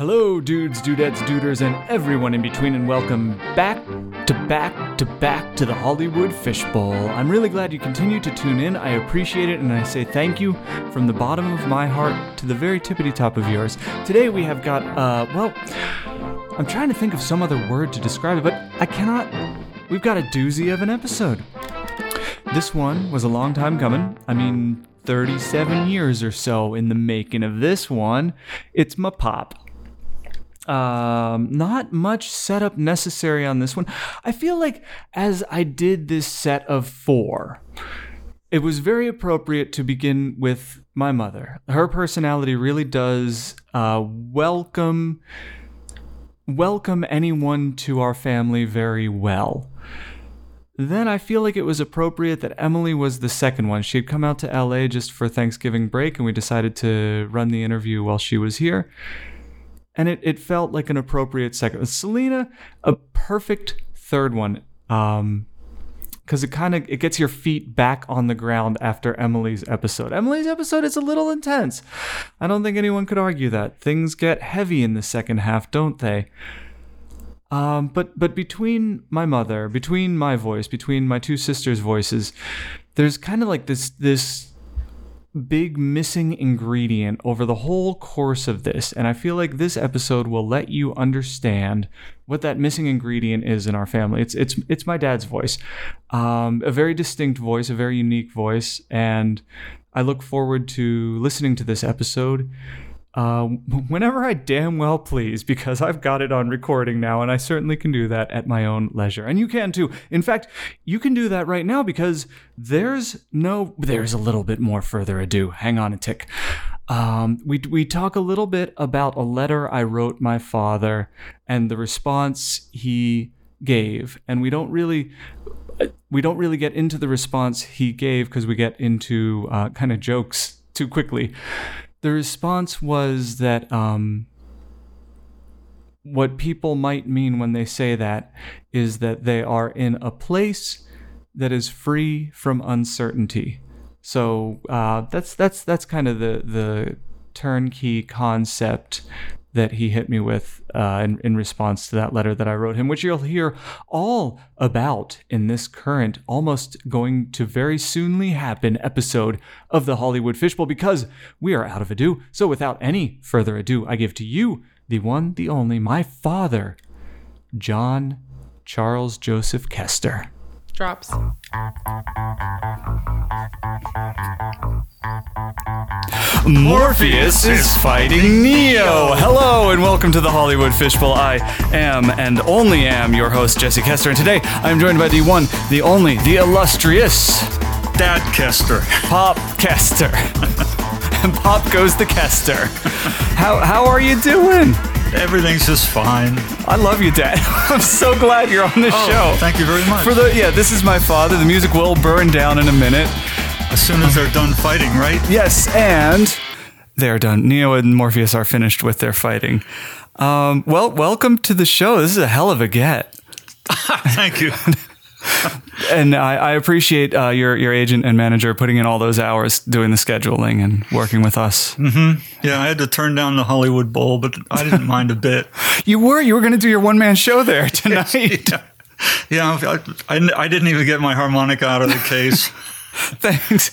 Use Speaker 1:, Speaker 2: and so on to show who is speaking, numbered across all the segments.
Speaker 1: Hello, dudes, dudettes, duders, and everyone in between, and welcome back to back to back to the Hollywood Fishbowl. I'm really glad you continue to tune in. I appreciate it, and I say thank you from the bottom of my heart to the very tippity top of yours. Today we have got, uh, well, I'm trying to think of some other word to describe it, but I cannot. We've got a doozy of an episode. This one was a long time coming. I mean, 37 years or so in the making of this one. It's my pop. Um, not much setup necessary on this one. I feel like as I did this set of four, it was very appropriate to begin with my mother. Her personality really does uh, welcome welcome anyone to our family very well. Then I feel like it was appropriate that Emily was the second one. She had come out to LA just for Thanksgiving break, and we decided to run the interview while she was here and it, it felt like an appropriate second. Selena, a perfect third one. Um, because it kind of it gets your feet back on the ground after Emily's episode. Emily's episode is a little intense. I don't think anyone could argue that. Things get heavy in the second half, don't they? Um, but but between my mother, between my voice, between my two sisters' voices, there's kind of like this this big missing ingredient over the whole course of this. And I feel like this episode will let you understand what that missing ingredient is in our family. It's it's it's my dad's voice. Um, a very distinct voice, a very unique voice, and I look forward to listening to this episode uh, whenever I damn well please, because I've got it on recording now, and I certainly can do that at my own leisure. And you can too. In fact, you can do that right now because there's no, there's a little bit more further ado. Hang on a tick. Um, we, we talk a little bit about a letter I wrote my father and the response he gave. And we don't really we don't really get into the response he gave because we get into uh, kind of jokes too quickly the response was that um, what people might mean when they say that is that they are in a place that is free from uncertainty. So uh, that's that's that's kind of the the turnkey concept that he hit me with uh, in, in response to that letter that I wrote him, which you'll hear all about in this current, almost going to very soonly happen episode of the Hollywood Fishbowl because we are out of ado. So without any further ado, I give to you the one, the only, my father, John Charles Joseph Koester.
Speaker 2: Drops.
Speaker 1: Morpheus is fighting Neo. Hello and welcome to the Hollywood Fishbowl. I am and only am your host, Jesse Koester, and today I'm joined by the one, the only, the illustrious
Speaker 3: Dad Koester.
Speaker 1: Pop Koester. and Pop goes the Koester. How, how are you doing?
Speaker 3: Everything's just fine.
Speaker 1: I love you, Dad. I'm so glad you're on the
Speaker 3: Oh,
Speaker 1: show.
Speaker 3: thank you very much.
Speaker 1: For the yeah, this is my father. The music will burn down in a minute.
Speaker 3: as soon as they're done fighting, right?
Speaker 1: Yes, and they're done. Neo and Morpheus are finished with their fighting. Um, well, welcome to the show. This is a hell of a get,
Speaker 3: Thank you.
Speaker 1: and I, I appreciate uh, your your agent and manager putting in all those hours doing the scheduling and working with us.
Speaker 3: Yeah, I had to turn down the Hollywood Bowl, but I didn't mind a bit.
Speaker 1: You were you were going to do your one man show there tonight.
Speaker 3: Yeah, I, I, I didn't even get my harmonica out of the case.
Speaker 1: Thanks.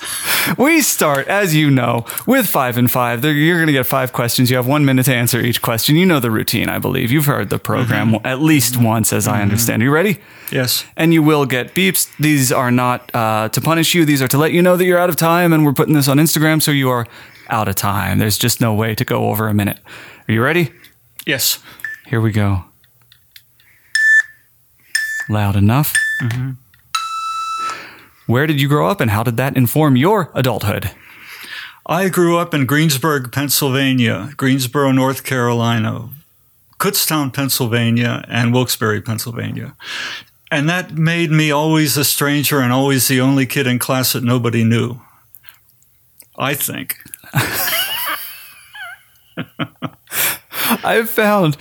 Speaker 1: We start, as you know, with five and five. You're going to get five questions. You have one minute to answer each question. You know the routine, I believe. You've heard the program mm-hmm. at least mm-hmm. once, as I mm-hmm. understand. Are you ready?
Speaker 3: Yes.
Speaker 1: And you will get beeps. These are not uh, to punish you. These are to let you know that you're out of time. And we're putting this on Instagram, so you are out of time. There's just no way to go over a minute. Are you ready?
Speaker 3: Yes.
Speaker 1: Here we go. Loud enough. Where did you grow up, and how did that inform your adulthood?
Speaker 3: I grew up in Greensburg, Pennsylvania, Greensboro, North Carolina, Kutztown, Pennsylvania, and Wilkes-Barre, Pennsylvania. And that made me always a stranger and always the only kid in class that nobody knew. I think.
Speaker 1: I've found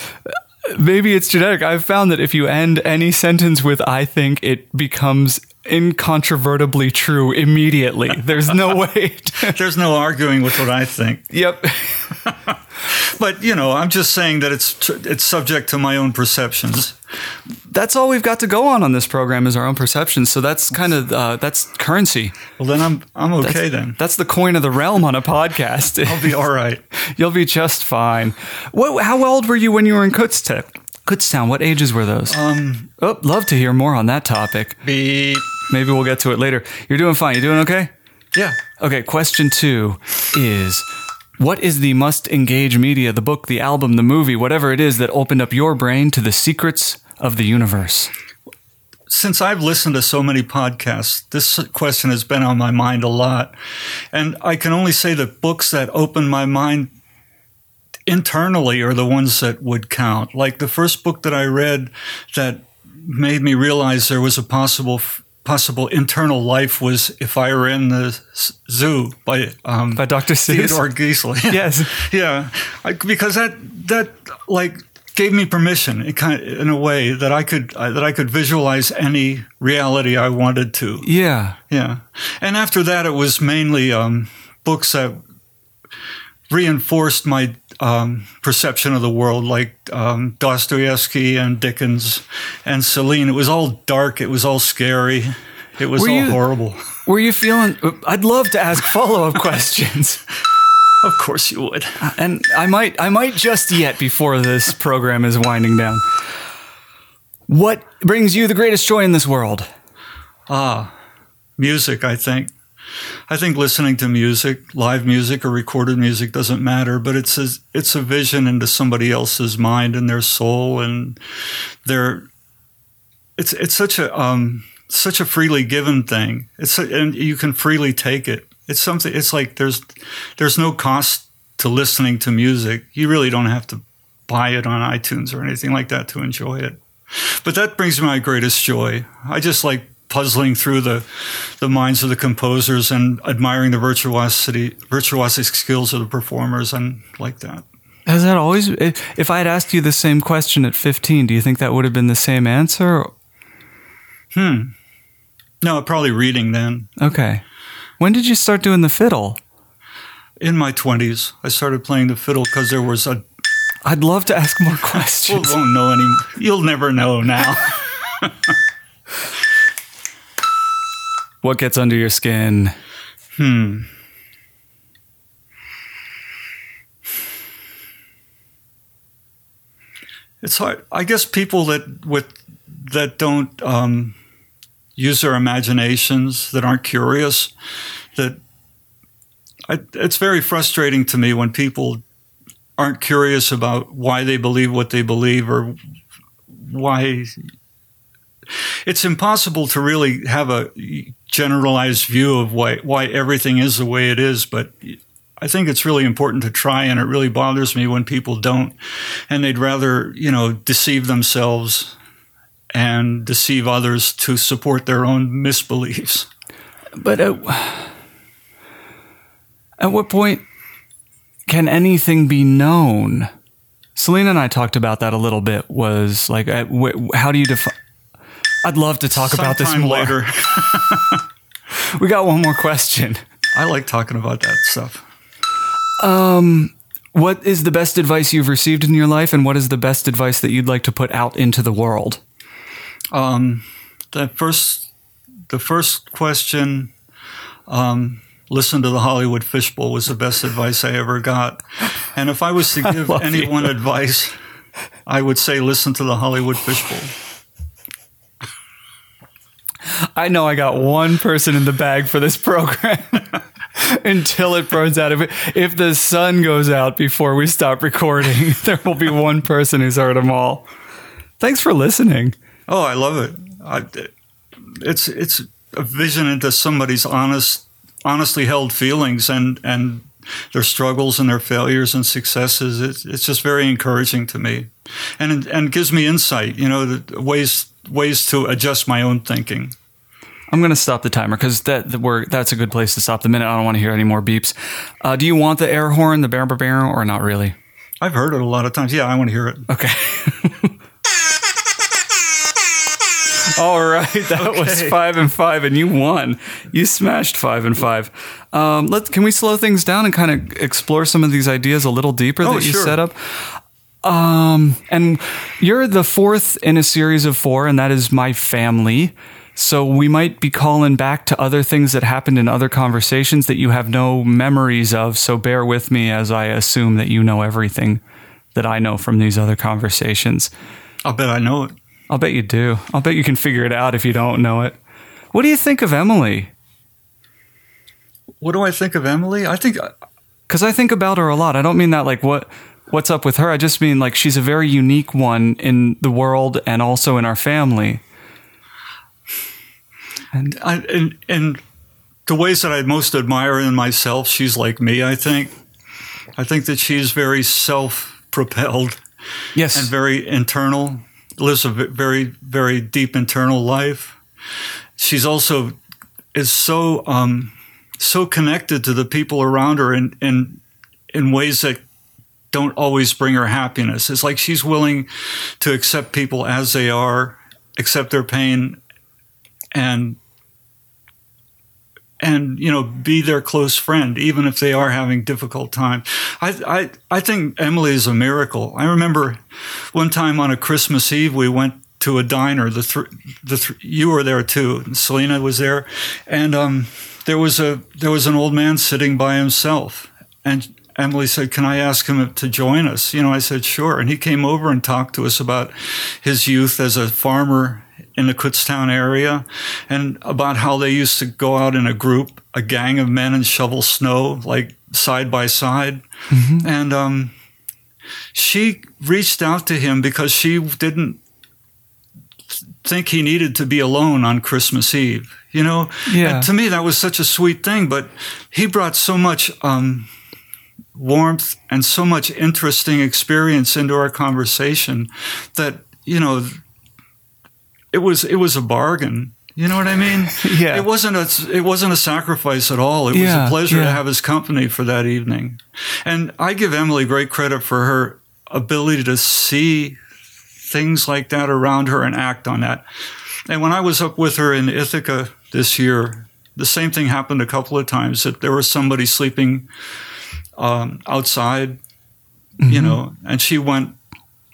Speaker 1: maybe it's genetic. I've found that if you end any sentence with I think, it becomes incontrovertibly true immediately. There's no way. To,
Speaker 3: There's no arguing with what I think.
Speaker 1: yep.
Speaker 3: but you know, I'm just saying that it's tr- it's subject to my own perceptions.
Speaker 1: That's all we've got to go on on this program is our own perceptions. So that's kind of uh, that's currency.
Speaker 3: Well, then I'm I'm okay then.
Speaker 1: That's the coin of the realm on a podcast.
Speaker 3: I'll be all right.
Speaker 1: You'll be just fine. What? How old were you when you were in Kutztown? Kutztown. What ages were those?
Speaker 3: Um,
Speaker 1: oh, love to hear more on that topic.
Speaker 3: beep.
Speaker 1: Maybe we'll get to it later. You're doing fine. You doing okay?
Speaker 3: Yeah.
Speaker 1: Okay, question two is what is the must engage media, the book, the album, the movie, whatever it is that opened up your brain to the secrets of the universe?
Speaker 3: Since I've listened to so many podcasts, this question has been on my mind a lot. And I can only say that books that open my mind internally are the ones that would count. Like the first book that I read that made me realize there was a possible possible internal life was if I were in the zoo by um,
Speaker 1: By Dr. Seuss?
Speaker 3: Theodore Geisel.
Speaker 1: Yes.
Speaker 3: yeah, I, because that that like gave me permission it kind of, in a way that I could uh, that I could visualize any reality I wanted to.
Speaker 1: Yeah.
Speaker 3: Yeah, and after that, it was mainly um, books that reinforced my um, perception of the world, like um, Dostoevsky and Dickens and Celine. It was all dark. It was all scary. It was
Speaker 1: Were
Speaker 3: all
Speaker 1: you-
Speaker 3: horrible.
Speaker 1: Were you feeling? I'd love to ask follow up questions,
Speaker 3: Of course you would.
Speaker 1: and I might, I might just yet before this program is winding down. What brings you the greatest joy in this world?
Speaker 3: Ah, music, I think. I think listening to music, live music or recorded music doesn't matter, but it's a, it's a vision into somebody else's mind and their soul and their it's it's such a um such a freely given thing. It's a, and you can freely take it. It's something it's like there's there's no cost to listening to music. You really don't have to buy it on iTunes or anything like that to enjoy it. But that brings me my greatest joy. I just like puzzling through the the minds of the composers and admiring the virtuosity virtuosic skills of the performers and like that.
Speaker 1: Has that always? If I had asked you the same question at 15, do you think that would have been the same answer? Hmm.
Speaker 3: No, probably reading then.
Speaker 1: Okay. When did you start doing the fiddle?
Speaker 3: In my 20s, I started playing the fiddle because there was a
Speaker 1: I'd love to ask more questions.
Speaker 3: won't know any. You'll never know now.
Speaker 1: What gets under your skin? Hmm.
Speaker 3: It's hard. I guess people that with that don't um, use their imaginations, that aren't curious, that I, it's very frustrating to me when people aren't curious about why they believe what they believe or why. It's impossible to really have a generalized view of why why everything is the way it is, but I think it's really important to try, and it really bothers me when people don't, and they'd rather, you know, deceive themselves and deceive others to support their own misbeliefs.
Speaker 1: But at, at what point can anything be known? Selena and I talked about that a little bit. Was like, uh, how do you define? I'd love to talk about this more.
Speaker 3: later.
Speaker 1: We got one more question.
Speaker 3: I like talking about that stuff.
Speaker 1: Um, What is the best advice you've received in your life, and what is the best advice that you'd like to put out into the world?
Speaker 3: Um, the first, the first question, um, listen to the Hollywood Fishbowl was the best advice I ever got. And if I was to give anyone advice, I would say listen to the Hollywood Fishbowl.
Speaker 1: I know I got one person in the bag for this program until it burns out. If, if the sun goes out before we stop recording, there will be one person who's heard them all. Thanks for listening.
Speaker 3: Oh, I love it. I, it's it's a vision into somebody's honest, honestly held feelings and and their struggles and their failures and successes. It's it's just very encouraging to me, and and gives me insight. You know, the ways ways to adjust my own thinking.
Speaker 1: I'm going to stop the timer because that we're, that's a good place to stop the minute. I don't want to hear any more beeps. Uh, do you want the air horn, the bear bear or not really?
Speaker 3: I've heard it a lot of times. Yeah, I want to hear it.
Speaker 1: Okay. All right, that was five and five, and you won. You smashed five and five. Um, let can we slow things down and kind of explore some of these ideas a little deeper
Speaker 3: Oh,
Speaker 1: that you
Speaker 3: sure.
Speaker 1: set up? Um, and you're the fourth in a series of four, and that is my family. So we might be calling back to other things that happened in other conversations that you have no memories of. So bear with me as I assume that you know everything that I know from these other conversations.
Speaker 3: I'll bet I know it.
Speaker 1: I'll bet you do. I'll bet you can figure it out if you don't know it. What do you think of Emily?
Speaker 3: What do I think of Emily? I think
Speaker 1: Because I think about her a lot. I don't mean that like what what's up with her. I just mean like she's a very unique one in the world and also in our family. And
Speaker 3: I, in, in the ways that I most admire in myself, she's like me, I think. I think that she's very self propelled
Speaker 1: yes,
Speaker 3: and very internal, lives a very, very deep internal life. She's also is so um, so connected to the people around her in, in in ways that don't always bring her happiness. It's like she's willing to accept people as they are, accept their pain, and and you know be their close friend even if they are having difficult time. I, I i think emily is a miracle. I remember one time on a christmas eve we went to a diner. The th- the th- you were there too. And selena was there. And um there was a there was an old man sitting by himself. And Emily said, Can I ask him to join us? You know, I said, Sure. And he came over and talked to us about his youth as a farmer in the Kutztown area and about how they used to go out in a group, a gang of men, and shovel snow like side by side. And um, she reached out to him because she didn't think he needed to be alone on Christmas Eve. You know,
Speaker 1: Yeah.
Speaker 3: And to me that was such a sweet thing. But he brought so much um, warmth and so much interesting experience into our conversation that you know it was it was a bargain. You know what I mean?
Speaker 1: Yeah.
Speaker 3: It wasn't a it wasn't a sacrifice at all. It was a pleasure
Speaker 1: yeah.
Speaker 3: to have his company for that evening. And I give Emily great credit for her ability to see things like that around her and act on that. And when I was up with her in Ithaca this year, the same thing happened a couple of times that there was somebody sleeping um, outside, you know, and she went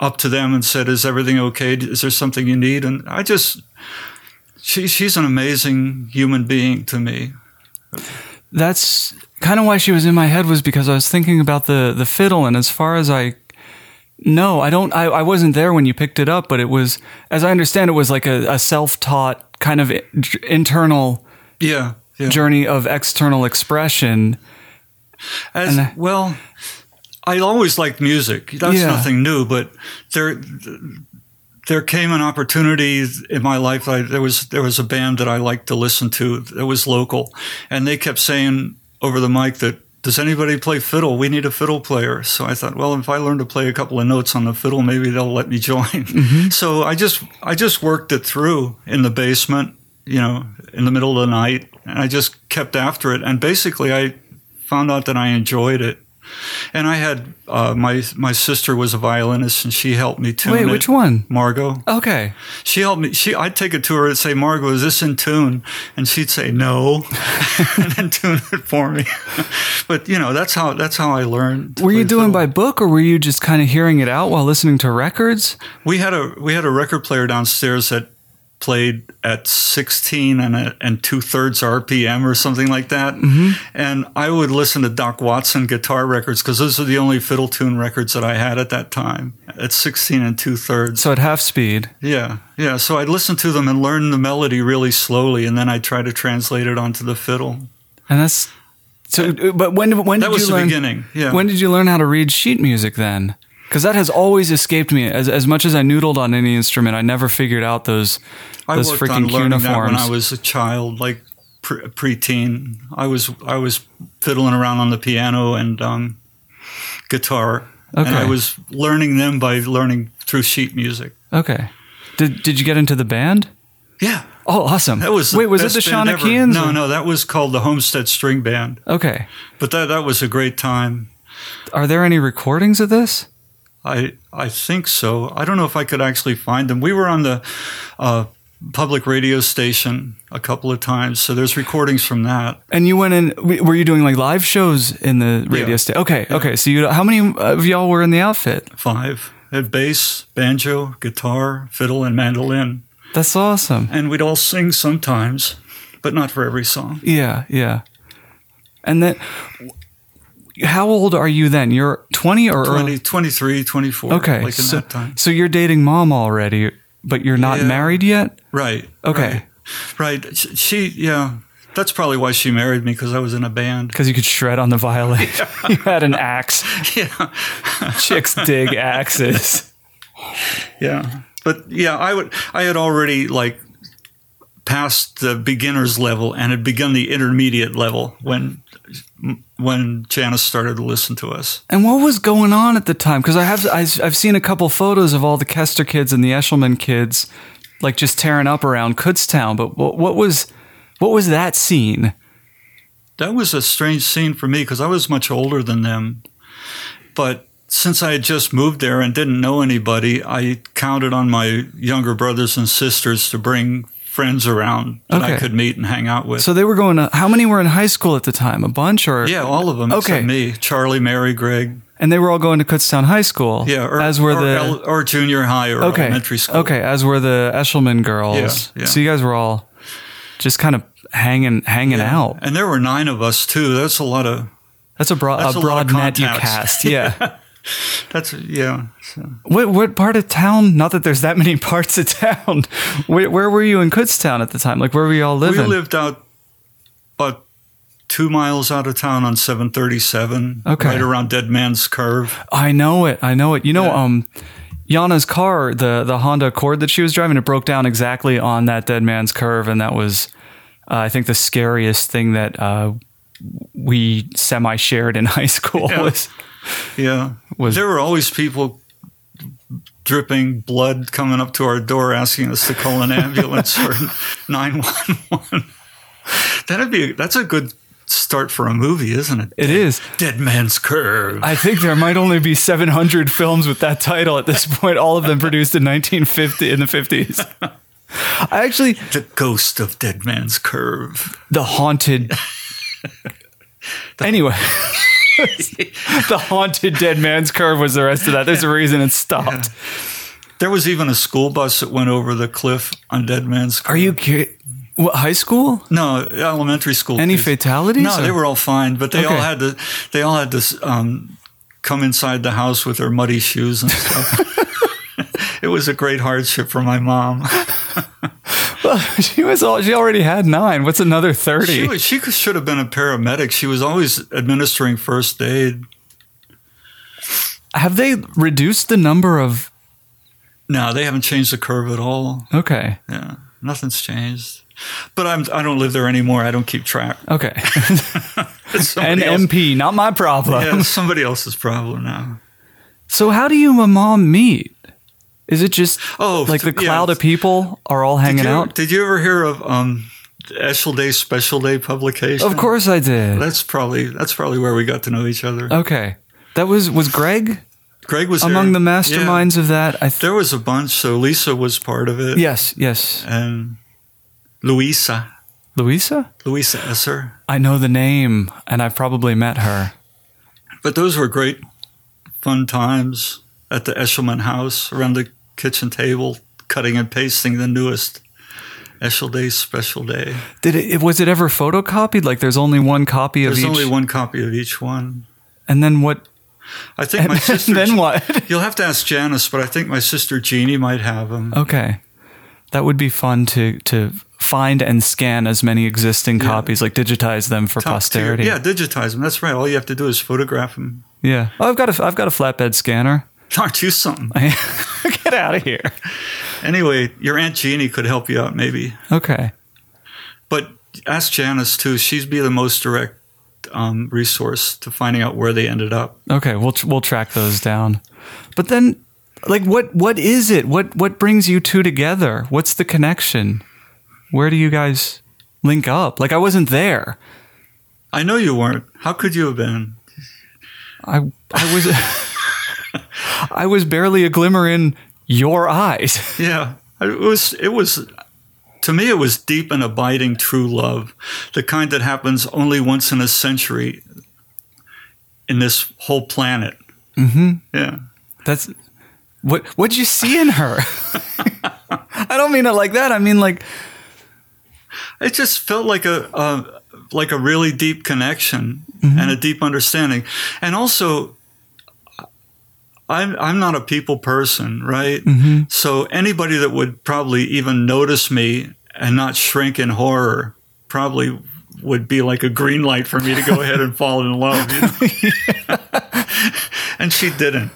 Speaker 3: up to them and said, "Is everything okay? Is there something you need?" And I just, she, she's an amazing human being to me.
Speaker 1: that's kind of why she was in my head was because I was thinking about the the fiddle and as far as I no, I don't I, I wasn't there when you picked it up, but it was as I understand it was like a, a self-taught kind of internal
Speaker 3: Yeah, yeah.
Speaker 1: journey of external expression.
Speaker 3: As,
Speaker 1: I- uh,
Speaker 3: well, I always liked music. That's
Speaker 1: Yeah.
Speaker 3: nothing new, but there there came an opportunity in my life. I, there was there was a band that I liked to listen to that was local, and they kept saying over the mic that. Does anybody play fiddle? We need a fiddle player. So I thought, well, if I learn to play a couple of notes on the fiddle, maybe they'll let me join. Mm-hmm. So I just, I just worked it through in the basement, you know, in the middle of the night, and I just kept after it. And basically, I found out that I enjoyed it. And I had uh, my my sister was a violinist, and she helped me tune
Speaker 1: Wait,
Speaker 3: it.
Speaker 1: which one?
Speaker 3: Margot.
Speaker 1: Okay.
Speaker 3: She helped me. She I'd take it to her and say, "Margot, is this in tune?" And she'd say, "No," and then tune it for me. but you know, that's how that's how I learned.
Speaker 1: Were you doing
Speaker 3: fiddle.
Speaker 1: by book or were you just kind of hearing it out while listening to records?
Speaker 3: We had a we had a record player downstairs that played at 16 and a, and two thirds RPM or something like that. Mm-hmm. And I would listen to Doc Watson guitar records because those are the only fiddle tune records that I had at that time at 16 and two thirds.
Speaker 1: So at half speed.
Speaker 3: Yeah, yeah. So I'd listen to them and learn the melody really slowly, and then I'd try to translate it onto the fiddle.
Speaker 1: And that's so. But when when
Speaker 3: That
Speaker 1: did
Speaker 3: was
Speaker 1: you
Speaker 3: the
Speaker 1: learn?
Speaker 3: beginning. Yeah.
Speaker 1: When did you learn how to read sheet music then? Because that has always escaped me. As as much as I noodled on any instrument, I never figured out those
Speaker 3: I
Speaker 1: those
Speaker 3: worked
Speaker 1: freaking
Speaker 3: on learning that when. I was a child, like pre- preteen. I was I was fiddling around on the piano and um, guitar, and I was learning them by learning through sheet music.
Speaker 1: okay. Did did you get into the band?
Speaker 3: Yeah,
Speaker 1: Oh, awesome!
Speaker 3: that was
Speaker 1: wait. Was it the Shauna
Speaker 3: No, no, that was called the Homestead String Band.
Speaker 1: Okay.
Speaker 3: But that that was a great time.
Speaker 1: Are there any recordings of this?
Speaker 3: I I think so. I don't know if I could actually find them. We were on the uh, public radio station a couple of times. So there's recordings from that.
Speaker 1: And you went in. Were you doing like live shows in the radio
Speaker 3: Yeah.
Speaker 1: station? Okay, okay. So you, how many of y'all were in the outfit?
Speaker 3: Five. Had bass, banjo, guitar, fiddle, and mandolin.
Speaker 1: That's awesome.
Speaker 3: And we'd all sing sometimes, but not for every song.
Speaker 1: Yeah, yeah. And then, how old are you then? You're 20 or
Speaker 3: 20, 23, 24.
Speaker 1: Okay,
Speaker 3: Like
Speaker 1: so, so you're dating mom already, but you're not
Speaker 3: Yeah.
Speaker 1: married yet.
Speaker 3: Right.
Speaker 1: Okay.
Speaker 3: Right. right. Sh- She, yeah. That's probably why she married me because I was in a band.
Speaker 1: Because you could shred on the violin. you had an axe.
Speaker 3: Yeah.
Speaker 1: Chicks dig axes.
Speaker 3: Yeah. But yeah, I would, I had already like passed the beginner's level and had begun the intermediate level when, when Janice started to listen to us.
Speaker 1: And what was going on at the time? Because I have I've, I've seen a couple photos of all the Koester kids and the Eshelman kids, like just tearing up around Kutztown. But what, what was what was that scene?
Speaker 3: That was a strange scene for me because I was much older than them. But since I had just moved there and didn't know anybody, I counted on my younger brothers and sisters to bring friends around that I could meet and hang out with.
Speaker 1: So they were going to. How many were in high school at the time? A bunch, or
Speaker 3: yeah, all of them
Speaker 1: Okay.
Speaker 3: except me. Charlie, Mary, Greg.
Speaker 1: And they were all going to Kutztown High School.
Speaker 3: Yeah, or,
Speaker 1: as were
Speaker 3: or,
Speaker 1: the
Speaker 3: el- or junior high or
Speaker 1: okay
Speaker 3: elementary school.
Speaker 1: Okay, as were the Eshelman girls.
Speaker 3: Yeah, yeah.
Speaker 1: So you guys were all just kind of hanging hanging
Speaker 3: Yeah.
Speaker 1: out.
Speaker 3: And there were nine of us too. That's a lot of.
Speaker 1: That's a broad
Speaker 3: That's
Speaker 1: a broad net you cast. Yeah.
Speaker 3: That's yeah. So,
Speaker 1: what what part of town? Not that there's that many parts of town. Where, where were you in Kutztown at the time? Like where were you all living?
Speaker 3: we lived out about two miles out of town on 737.
Speaker 1: Okay.
Speaker 3: Right around Dead Man's Curve.
Speaker 1: I know it. I know it. You know,
Speaker 3: Yeah.
Speaker 1: um, Yana's car, the the Honda Accord that she was driving, it broke down exactly on that dead man's curve, and that was, uh, I think, the scariest thing that uh, we semi shared in high school
Speaker 3: Yeah.
Speaker 1: was.
Speaker 3: Yeah.
Speaker 1: Was-
Speaker 3: there were always people dripping blood coming up to our door asking us to call an ambulance or 911. That'd be that's a good start for a movie, isn't it?
Speaker 1: It is.
Speaker 3: Dead Man's Curve.
Speaker 1: I think there might only be 700 films with that title at this point, all of them produced in 1950 in the 50s. I actually
Speaker 3: the Ghost of Dead Man's Curve.
Speaker 1: the haunted Anyway, the haunted dead man's curve was the rest of that. There's a reason it stopped.
Speaker 3: There was even a school bus that went over the cliff on Dead Man's Curve.
Speaker 1: Are you ki- what high school?
Speaker 3: No, elementary school.
Speaker 1: Any
Speaker 3: kids.
Speaker 1: fatalities?
Speaker 3: No,
Speaker 1: or-
Speaker 3: they were all fine, but they all had to. They all had to um, come inside the house with their muddy shoes and stuff. it was a great hardship for my mom.
Speaker 1: Well, she was all, she already had nine. What's another 30?
Speaker 3: She was, she should have been a paramedic. She was always administering first aid.
Speaker 1: Have they reduced the number of
Speaker 3: No, they haven't changed the curve at all.
Speaker 1: Okay.
Speaker 3: Yeah, nothing's changed. But I'm I don't live there anymore. I don't keep track.
Speaker 1: Okay.
Speaker 3: Else-
Speaker 1: NMP, not my problem.
Speaker 3: Yeah, somebody else's problem now.
Speaker 1: So how do you and mom meet? Is it just
Speaker 3: Oh,
Speaker 1: like the
Speaker 3: yeah.
Speaker 1: cloud of people are all
Speaker 3: Did
Speaker 1: hanging
Speaker 3: you,
Speaker 1: out?
Speaker 3: Did you ever hear of um, Eschel Day Special Day publication?
Speaker 1: Of course I did.
Speaker 3: That's probably that's probably where we got to know each other.
Speaker 1: Okay. That was was Greg
Speaker 3: Greg was
Speaker 1: among
Speaker 3: there.
Speaker 1: the
Speaker 3: Yeah.
Speaker 1: masterminds of that? I th-
Speaker 3: There was a bunch. So Lisa was part of it.
Speaker 1: yes, yes.
Speaker 3: and Louisa,
Speaker 1: Louisa?
Speaker 3: Louisa Esser.
Speaker 1: I know the name and I've probably met her.
Speaker 3: But those were great, fun times at the Eshelman house around the kitchen table, cutting and pasting the newest Eschel Day Special Day.
Speaker 1: Did it was it ever photocopied? Like there's only one copy of
Speaker 3: There's
Speaker 1: each
Speaker 3: only one copy of each one.
Speaker 1: and then what
Speaker 3: I think my sister.
Speaker 1: then what?
Speaker 3: You'll have to ask Janice, but I think my sister Jeannie might have them.
Speaker 1: Okay. That would be fun to to find and scan as many existing copies, like digitize them for
Speaker 3: Top tier.
Speaker 1: posterity.
Speaker 3: Yeah, digitize them. That's right. All you have to do is photograph them.
Speaker 1: Yeah. Oh, I've got a I've got a flatbed scanner.
Speaker 3: Aren't you something?
Speaker 1: Get out of here.
Speaker 3: Anyway, your Aunt Jeannie could help you out, maybe.
Speaker 1: Okay.
Speaker 3: But ask Janice too. She'd be the most direct um, resource to finding out where they ended up.
Speaker 1: Okay, we'll we'll track those down. But then like what what is it? What what brings you two together? What's the connection? Where do you guys link up? Like I wasn't there.
Speaker 3: I know you weren't. How could you have been?
Speaker 1: I I was I was barely a glimmer in your eyes.
Speaker 3: Yeah, it was. It was to me, it was deep and abiding true love, the kind that happens only once in a century in this whole planet.
Speaker 1: Mm-hmm.
Speaker 3: Yeah.
Speaker 1: That's what. What'd you see in her? I don't mean it like that. I mean like
Speaker 3: It just felt like a, a like a really deep connection and a deep understanding, and also. I'm I'm not a people person, right? Mm-hmm. So anybody that would probably even notice me and not shrink in horror probably would be like a green light for me to go ahead and fall in love. you know? and she didn't.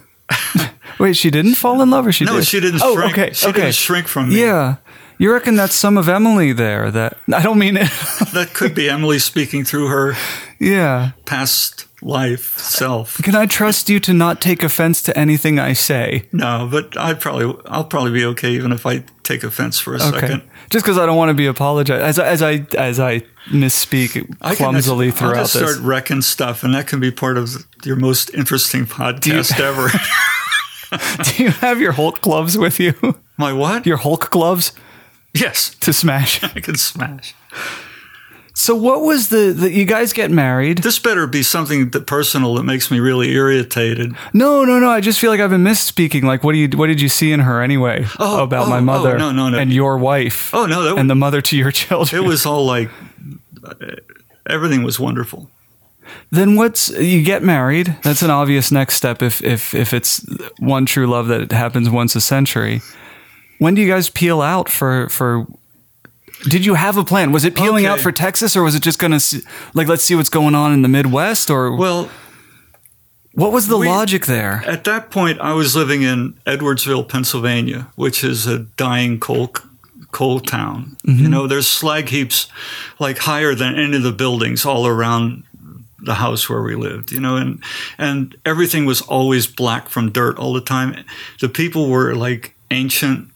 Speaker 1: wait, she didn't fall in love, or she
Speaker 3: No,
Speaker 1: did?
Speaker 3: she didn't
Speaker 1: Oh,
Speaker 3: shrink.
Speaker 1: okay,
Speaker 3: She
Speaker 1: okay.
Speaker 3: didn't shrink from me.
Speaker 1: Yeah, you reckon that's some of Emily there? That I don't mean it.
Speaker 3: That could be Emily speaking through her
Speaker 1: yeah.
Speaker 3: past life self.
Speaker 1: Can I trust you to not take offense to anything I say?
Speaker 3: No, but I'd probably I'll probably be okay even if I take offense for a
Speaker 1: Okay.
Speaker 3: second.
Speaker 1: Just because I don't want to be apologized as I- as I as I misspeak
Speaker 3: I can
Speaker 1: clumsily
Speaker 3: just, I'll
Speaker 1: throughout
Speaker 3: just
Speaker 1: this.
Speaker 3: start wrecking stuff, and that can be part of your most interesting podcast ever.
Speaker 1: Do you have your Hulk gloves with you?
Speaker 3: My what?
Speaker 1: Your Hulk gloves
Speaker 3: yes,
Speaker 1: to smash.
Speaker 3: I can smash.
Speaker 1: So what was the, the you guys get married?
Speaker 3: This better be something that personal that makes me really irritated.
Speaker 1: No, no, no. I just feel like I've been misspeaking. Like, what do you what did you see in her anyway
Speaker 3: Oh,
Speaker 1: about
Speaker 3: oh,
Speaker 1: my
Speaker 3: oh,
Speaker 1: mother
Speaker 3: no, no, no.
Speaker 1: and your wife?
Speaker 3: Oh, no, that
Speaker 1: and the mother to your children.
Speaker 3: It was all like everything was wonderful.
Speaker 1: then what's you get married? That's an obvious next step if if if it's one true love that happens once a century. When do you guys peel out for for? Did you have a plan? Was it peeling
Speaker 3: Okay.
Speaker 1: out for Texas, or was it just gonna like let's see what's going on in the Midwest, or
Speaker 3: Well,
Speaker 1: what was the
Speaker 3: we-
Speaker 1: logic there?
Speaker 3: At that point, I was living in Edwardsville, Pennsylvania, which is a dying coal coal town. You mm-hmm. know, there's slag heaps like higher than any of the buildings all around the house where we lived. You know, and and everything was always black from dirt all the time. The people were like ancient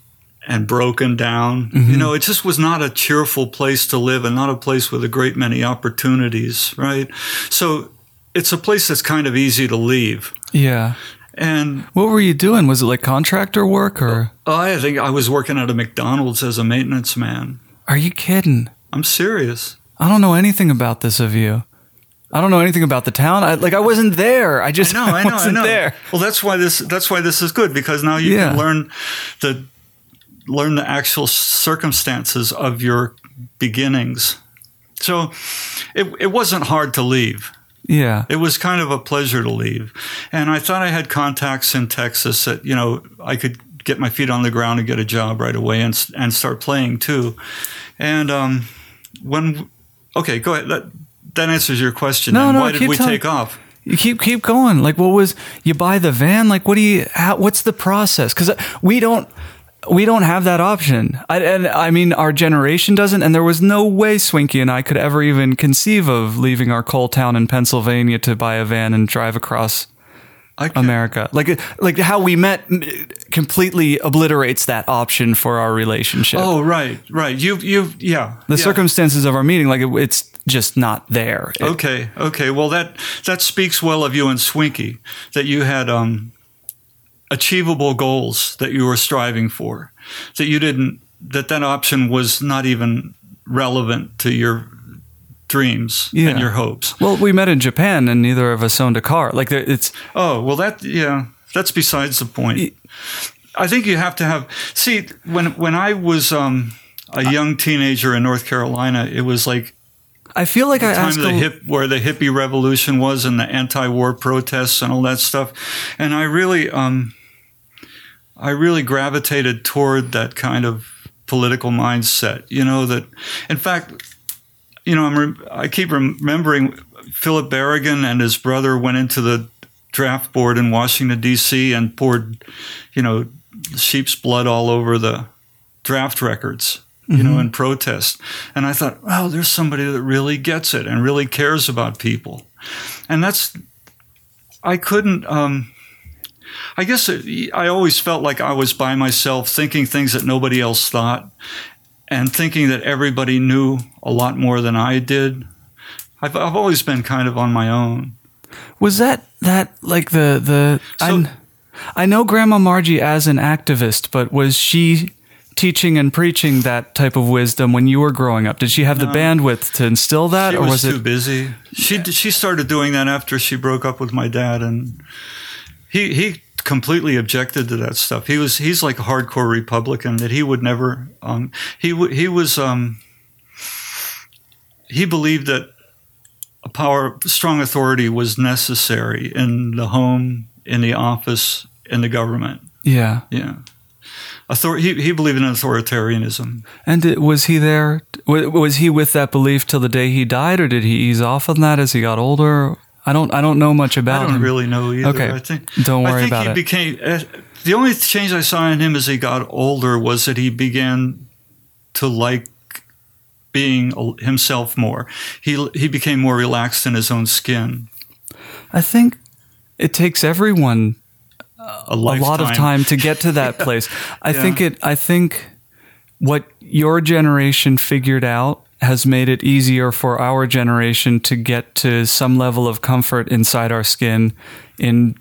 Speaker 3: and broken down. You mm-hmm. know, it just was not a cheerful place to live and not a place with a great many opportunities, right? So it's a place that's kind of easy to leave.
Speaker 1: Yeah.
Speaker 3: And
Speaker 1: What were you doing? Was it like contractor work, or oh,
Speaker 3: I think I was working at a McDonald's as a maintenance man.
Speaker 1: are you kidding?
Speaker 3: I'm serious.
Speaker 1: I don't know anything about this of you. I don't know anything about the town. I, like I wasn't there. I just
Speaker 3: I know, I know,
Speaker 1: wasn't
Speaker 3: know.
Speaker 1: there.
Speaker 3: Well, that's why this that's why this is good because now you
Speaker 1: Yeah.
Speaker 3: can learn the learn the actual circumstances of your beginnings. So it it wasn't hard to leave.
Speaker 1: Yeah.
Speaker 3: It was kind of a pleasure to leave. And I thought I had contacts in Texas that, you know, I could get my feet on the ground and get a job right away and, and start playing too. And um, when, okay, go ahead. That, that answers your question.
Speaker 1: No,
Speaker 3: then.
Speaker 1: no,
Speaker 3: Why did we
Speaker 1: telling-
Speaker 3: take off?
Speaker 1: You keep keep going. Like, what was you buy the van? Like, what do you? How, what's the process? Because we don't we don't have that option. I, and I mean, our generation doesn't. And there was no way Swinky and I could ever even conceive of leaving our coal town in Pennsylvania to buy a van and drive across America. Like, like how we met completely obliterates that option for our relationship.
Speaker 3: Oh, right, right. You've, you've, yeah.
Speaker 1: the
Speaker 3: yeah.
Speaker 1: circumstances of our meeting, like it, it's just not there. It-
Speaker 3: Okay, okay. Well, that that speaks well of you and Swinky that you had um, achievable goals that you were striving for. That you didn't. That that option was not even relevant to your dreams
Speaker 1: Yeah.
Speaker 3: and your hopes.
Speaker 1: Well, we met in Japan, and neither of us owned a car. Like there- it's
Speaker 3: Oh well, that yeah, that's besides the point. I think you have to have. See, when when I was um, a young teenager in North Carolina, it was like
Speaker 1: I feel like I
Speaker 3: time of the hip where the hippie revolution was and the anti-war protests and all that stuff and i really um i really gravitated toward that kind of political mindset you know that in fact you know I'm re- i keep remembering philip berrigan and his brother went into the draft board in washington d.c and poured you know sheep's blood all over the draft records you know, in protest. And I thought, wow, there's somebody that really gets it and really cares about people. And that's, I couldn't, um, I guess it, I always felt like I was by myself thinking things that nobody else thought and thinking that everybody knew a lot more than I did. I've, I've always been kind of on my own.
Speaker 1: was that that like the the
Speaker 3: So-
Speaker 1: I, I know Grandma Margie as an activist, but was she teaching and preaching that type of wisdom when you were growing up? Did she have the bandwidth to instill that,
Speaker 3: She
Speaker 1: or
Speaker 3: was,
Speaker 1: was
Speaker 3: too
Speaker 1: it?
Speaker 3: busy. She she started doing that after she broke up with my dad, and he he completely objected to that stuff. He was he's like a hardcore Republican that he would never. Um, he w- he was um, he believed that a power strong authority was necessary in the home, in the office, in the government.
Speaker 1: Yeah.
Speaker 3: Yeah. Author- he, he believed in authoritarianism.
Speaker 1: And it, was he there? wa- Was he with that belief till the day he died, or did he ease off on that as he got older? I don't. I don't know much about it.
Speaker 3: I don't
Speaker 1: him.
Speaker 3: really know either.
Speaker 1: Okay.
Speaker 3: I think
Speaker 1: Don't worry about it.
Speaker 3: I think
Speaker 1: about
Speaker 3: he
Speaker 1: it.
Speaker 3: became uh, the only change I saw in him as he got older was that he began to like being himself more. He he became more relaxed in his own skin.
Speaker 1: I think it takes everyone
Speaker 3: A,
Speaker 1: a lot of time to get to that place. I
Speaker 3: Yeah.
Speaker 1: think it. I think what your generation figured out has made it easier for our generation to get to some level of comfort inside our skin in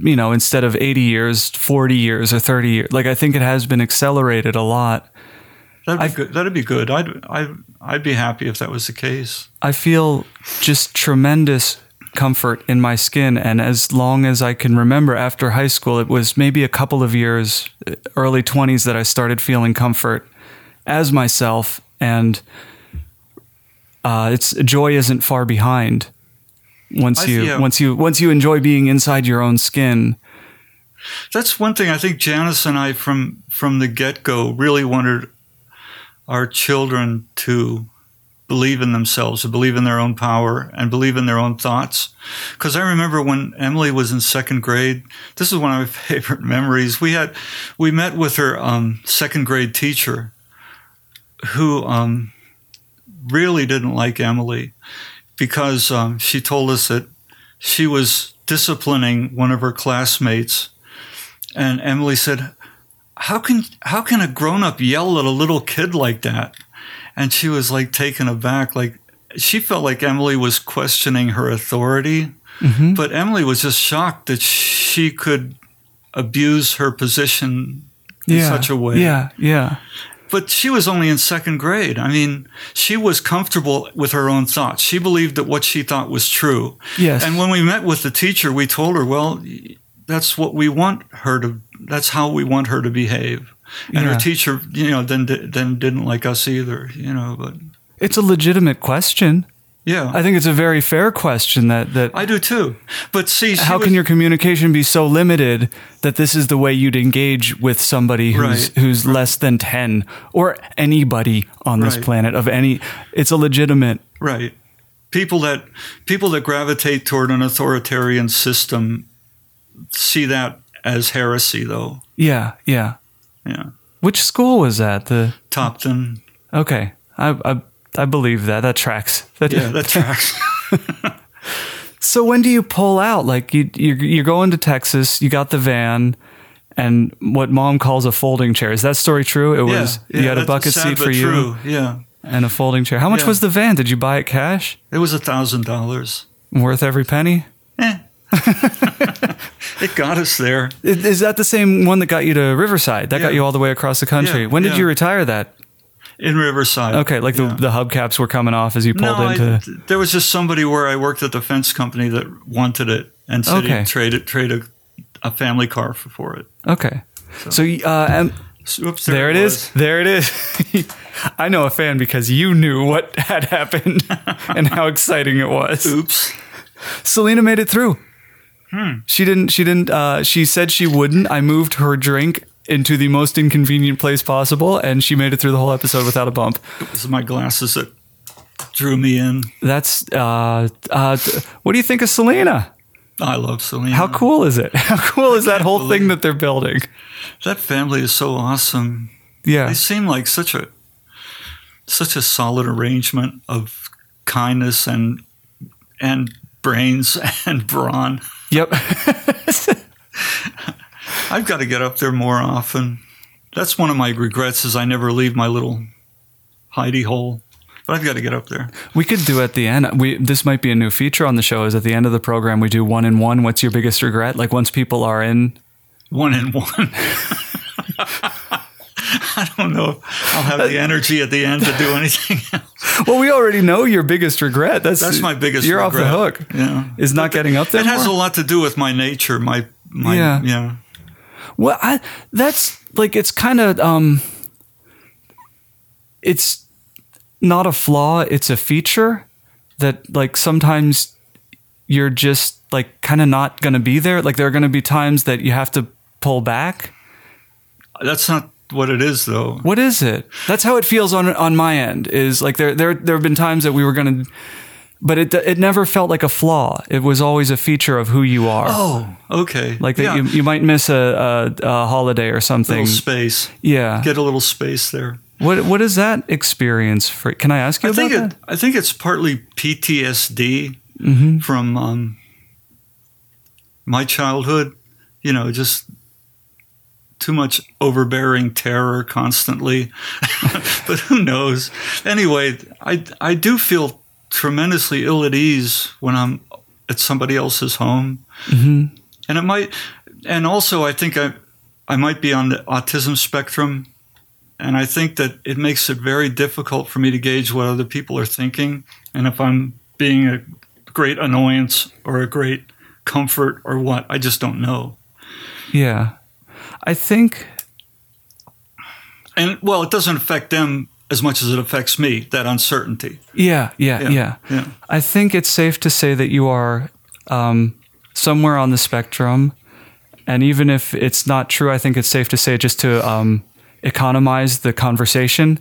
Speaker 1: you know instead of 80 years 40 years or 30 years like i think it has been accelerated a lot
Speaker 3: That'd be
Speaker 1: I've-
Speaker 3: good. That'd be good. I'd I'd I'd be happy if that was the case.
Speaker 1: I feel just tremendous comfort in my skin. And as long as I can remember after high school, it was maybe a couple of years, early 20s, that I started feeling comfort as myself. And uh, it's joy isn't far behind. Once you
Speaker 3: yeah.
Speaker 1: once you once you enjoy being inside your own skin,
Speaker 3: That's one thing I think Janice and I from from the get go really wanted our children to believe in themselves, to believe in their own power, and believe in their own thoughts. Because I remember when Emily was in second grade, this is one of my favorite memories. We had we met with her um, second grade teacher, who um, really didn't like Emily because um, she told us that she was disciplining one of her classmates. And Emily said, "How can how can a grown up yell at a little kid like that?" And she was like taken aback, like she felt like Emily was questioning her authority, but Emily was just shocked that she could abuse her position in
Speaker 1: yeah,
Speaker 3: such a way.
Speaker 1: yeah, yeah,
Speaker 3: But she was only in second grade. I mean, she was comfortable with her own thoughts. She believed that what she thought was true.
Speaker 1: yes,
Speaker 3: And when we met with the teacher, we told her, well, that's what we want her to, that's how we want her to behave. And
Speaker 1: Yeah.
Speaker 3: her teacher, you know, then, then didn't like us either, you know, but
Speaker 1: it's a legitimate question.
Speaker 3: Yeah,
Speaker 1: I think it's a very fair question that that
Speaker 3: I do too. But see,
Speaker 1: how
Speaker 3: was-
Speaker 1: can your communication be so limited that this is the way you'd engage with somebody who's
Speaker 3: Right,
Speaker 1: who's less than 10 or anybody on this
Speaker 3: Right.
Speaker 1: planet of any it's a legitimate
Speaker 3: right. People that, people that gravitate toward an authoritarian system see that as heresy though.
Speaker 1: yeah yeah
Speaker 3: Yeah.
Speaker 1: which school was that the
Speaker 3: Topton.
Speaker 1: okay i i, I believe that that tracks that,
Speaker 3: Yeah, that tracks.
Speaker 1: so when do you pull out like you you're, you're going to texas you got the van and what mom calls a folding chair is that story true it
Speaker 3: yeah,
Speaker 1: was
Speaker 3: yeah,
Speaker 1: you had a bucket seat for you
Speaker 3: true. Yeah.
Speaker 1: and a folding chair how much
Speaker 3: Yeah.
Speaker 1: was the van did you buy it cash
Speaker 3: It was a thousand dollars.
Speaker 1: worth every penny
Speaker 3: Eh. it got us there.
Speaker 1: Is that the same one that got you to Riverside? That got you all the way across the country. When did you retire that?
Speaker 3: In Riverside.
Speaker 1: Okay, like
Speaker 3: Yeah.
Speaker 1: the the hubcaps were coming off as you pulled
Speaker 3: no,
Speaker 1: into.
Speaker 3: I, there was just somebody where I worked at the fence company that wanted it and said
Speaker 1: Okay.
Speaker 3: he'd trade it, trade a, a family car for, for it.
Speaker 1: okay, so uh, and
Speaker 3: oops,
Speaker 1: there, it is. There it is. I know a fan because you knew what had happened and how exciting it was.
Speaker 3: Oops.
Speaker 1: Selena made it through.
Speaker 3: Hmm.
Speaker 1: She didn't. She didn't. Uh, she said she wouldn't. I moved her drink into the most inconvenient place possible, and she made it through the whole episode without a bump.
Speaker 3: It was my glasses that drew me in.
Speaker 1: That's. Uh, uh, what do you think of Selena?
Speaker 3: I love Selena.
Speaker 1: How cool is it? How cool is that whole thing that they're building?
Speaker 3: That family is so awesome.
Speaker 1: Yeah.
Speaker 3: They seem like such a such a solid arrangement of kindness and and brains and brawn.
Speaker 1: Yep.
Speaker 3: I've got to get up there more often. That's one of my regrets is I never leave my little hidey hole. But I've got to get up there.
Speaker 1: we could do at the end. We this might be a new feature on the show. Is at the end of the program we do one in one. What's your biggest regret? Like once people are in.
Speaker 3: One and one. I don't know if I'll have the energy at the end to do anything else.
Speaker 1: Well, we already know your biggest regret. That's
Speaker 3: That's my biggest.
Speaker 1: You're off the hook.
Speaker 3: Yeah,
Speaker 1: Is not getting up there.
Speaker 3: it has
Speaker 1: more?
Speaker 3: a lot to do with my nature. My my
Speaker 1: Yeah.
Speaker 3: yeah.
Speaker 1: Well, I, that's like it's kind of um, it's not a flaw; it's a feature that like sometimes you're just like kind of not going to be there. Like there are going to be times that you have to pull back.
Speaker 3: That's not what it is, though.
Speaker 1: What is it? That's how it feels on on my end. Is like there there there have been times that we were going to. But it it never felt like a flaw. It was always a feature of who you are.
Speaker 3: Oh, okay.
Speaker 1: like that
Speaker 3: yeah.
Speaker 1: you, you might miss a, a, a holiday or something.
Speaker 3: little space.
Speaker 1: yeah.
Speaker 3: Get a little space there.
Speaker 1: What what is that experience for? Can I ask you
Speaker 3: I
Speaker 1: about
Speaker 3: think
Speaker 1: that?
Speaker 3: I think it's partly PTSD
Speaker 1: Mm-hmm.
Speaker 3: from um, my childhood. You know, just too much overbearing terror constantly. but who knows? Anyway, I I do feel tremendously ill at ease when I'm at somebody else's home,
Speaker 1: Mm-hmm.
Speaker 3: and it might. And also, I think I I might be on the autism spectrum. And I think that it makes it very difficult for me to gauge what other people are thinking and if I'm being a great annoyance or a great comfort or what. I just don't know.
Speaker 1: Yeah, I think
Speaker 3: And well, it doesn't affect them as much as it affects me, that uncertainty.
Speaker 1: yeah, yeah, yeah.
Speaker 3: Yeah, yeah.
Speaker 1: I think it's safe to say that you are um, somewhere on the spectrum, and even if it's not true, I think it's safe to say just to um, economize the conversation.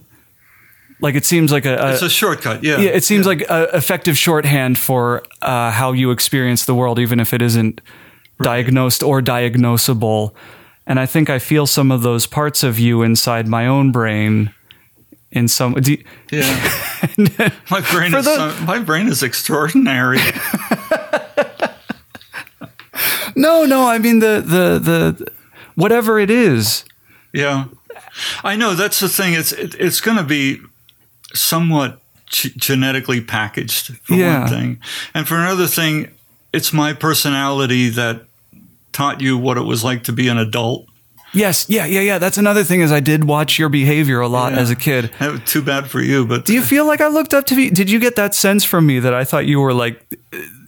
Speaker 1: Like it seems like a, a
Speaker 3: It's a shortcut, yeah.
Speaker 1: yeah, it seems like a effective shorthand for uh, how you experience the world, even if it isn't diagnosed or diagnosable. And I think I feel some of those parts of you inside my own brain. In some, do you-
Speaker 3: Yeah. My brain is
Speaker 1: the-
Speaker 3: so- my brain is extraordinary.
Speaker 1: no, no, I mean the the the whatever it is.
Speaker 3: Yeah, I know that's the thing. It's it, it's going to be somewhat g- genetically packaged for
Speaker 1: Yeah.
Speaker 3: one thing, and for another thing, it's my personality that taught you what it was like to be an adult.
Speaker 1: Yes, yeah, yeah, yeah. That's another thing is I did watch your behavior a lot
Speaker 3: Yeah.
Speaker 1: as a kid.
Speaker 3: Too bad for you, but
Speaker 1: Do you feel like I looked up to you? Did you get that sense from me that I thought you were like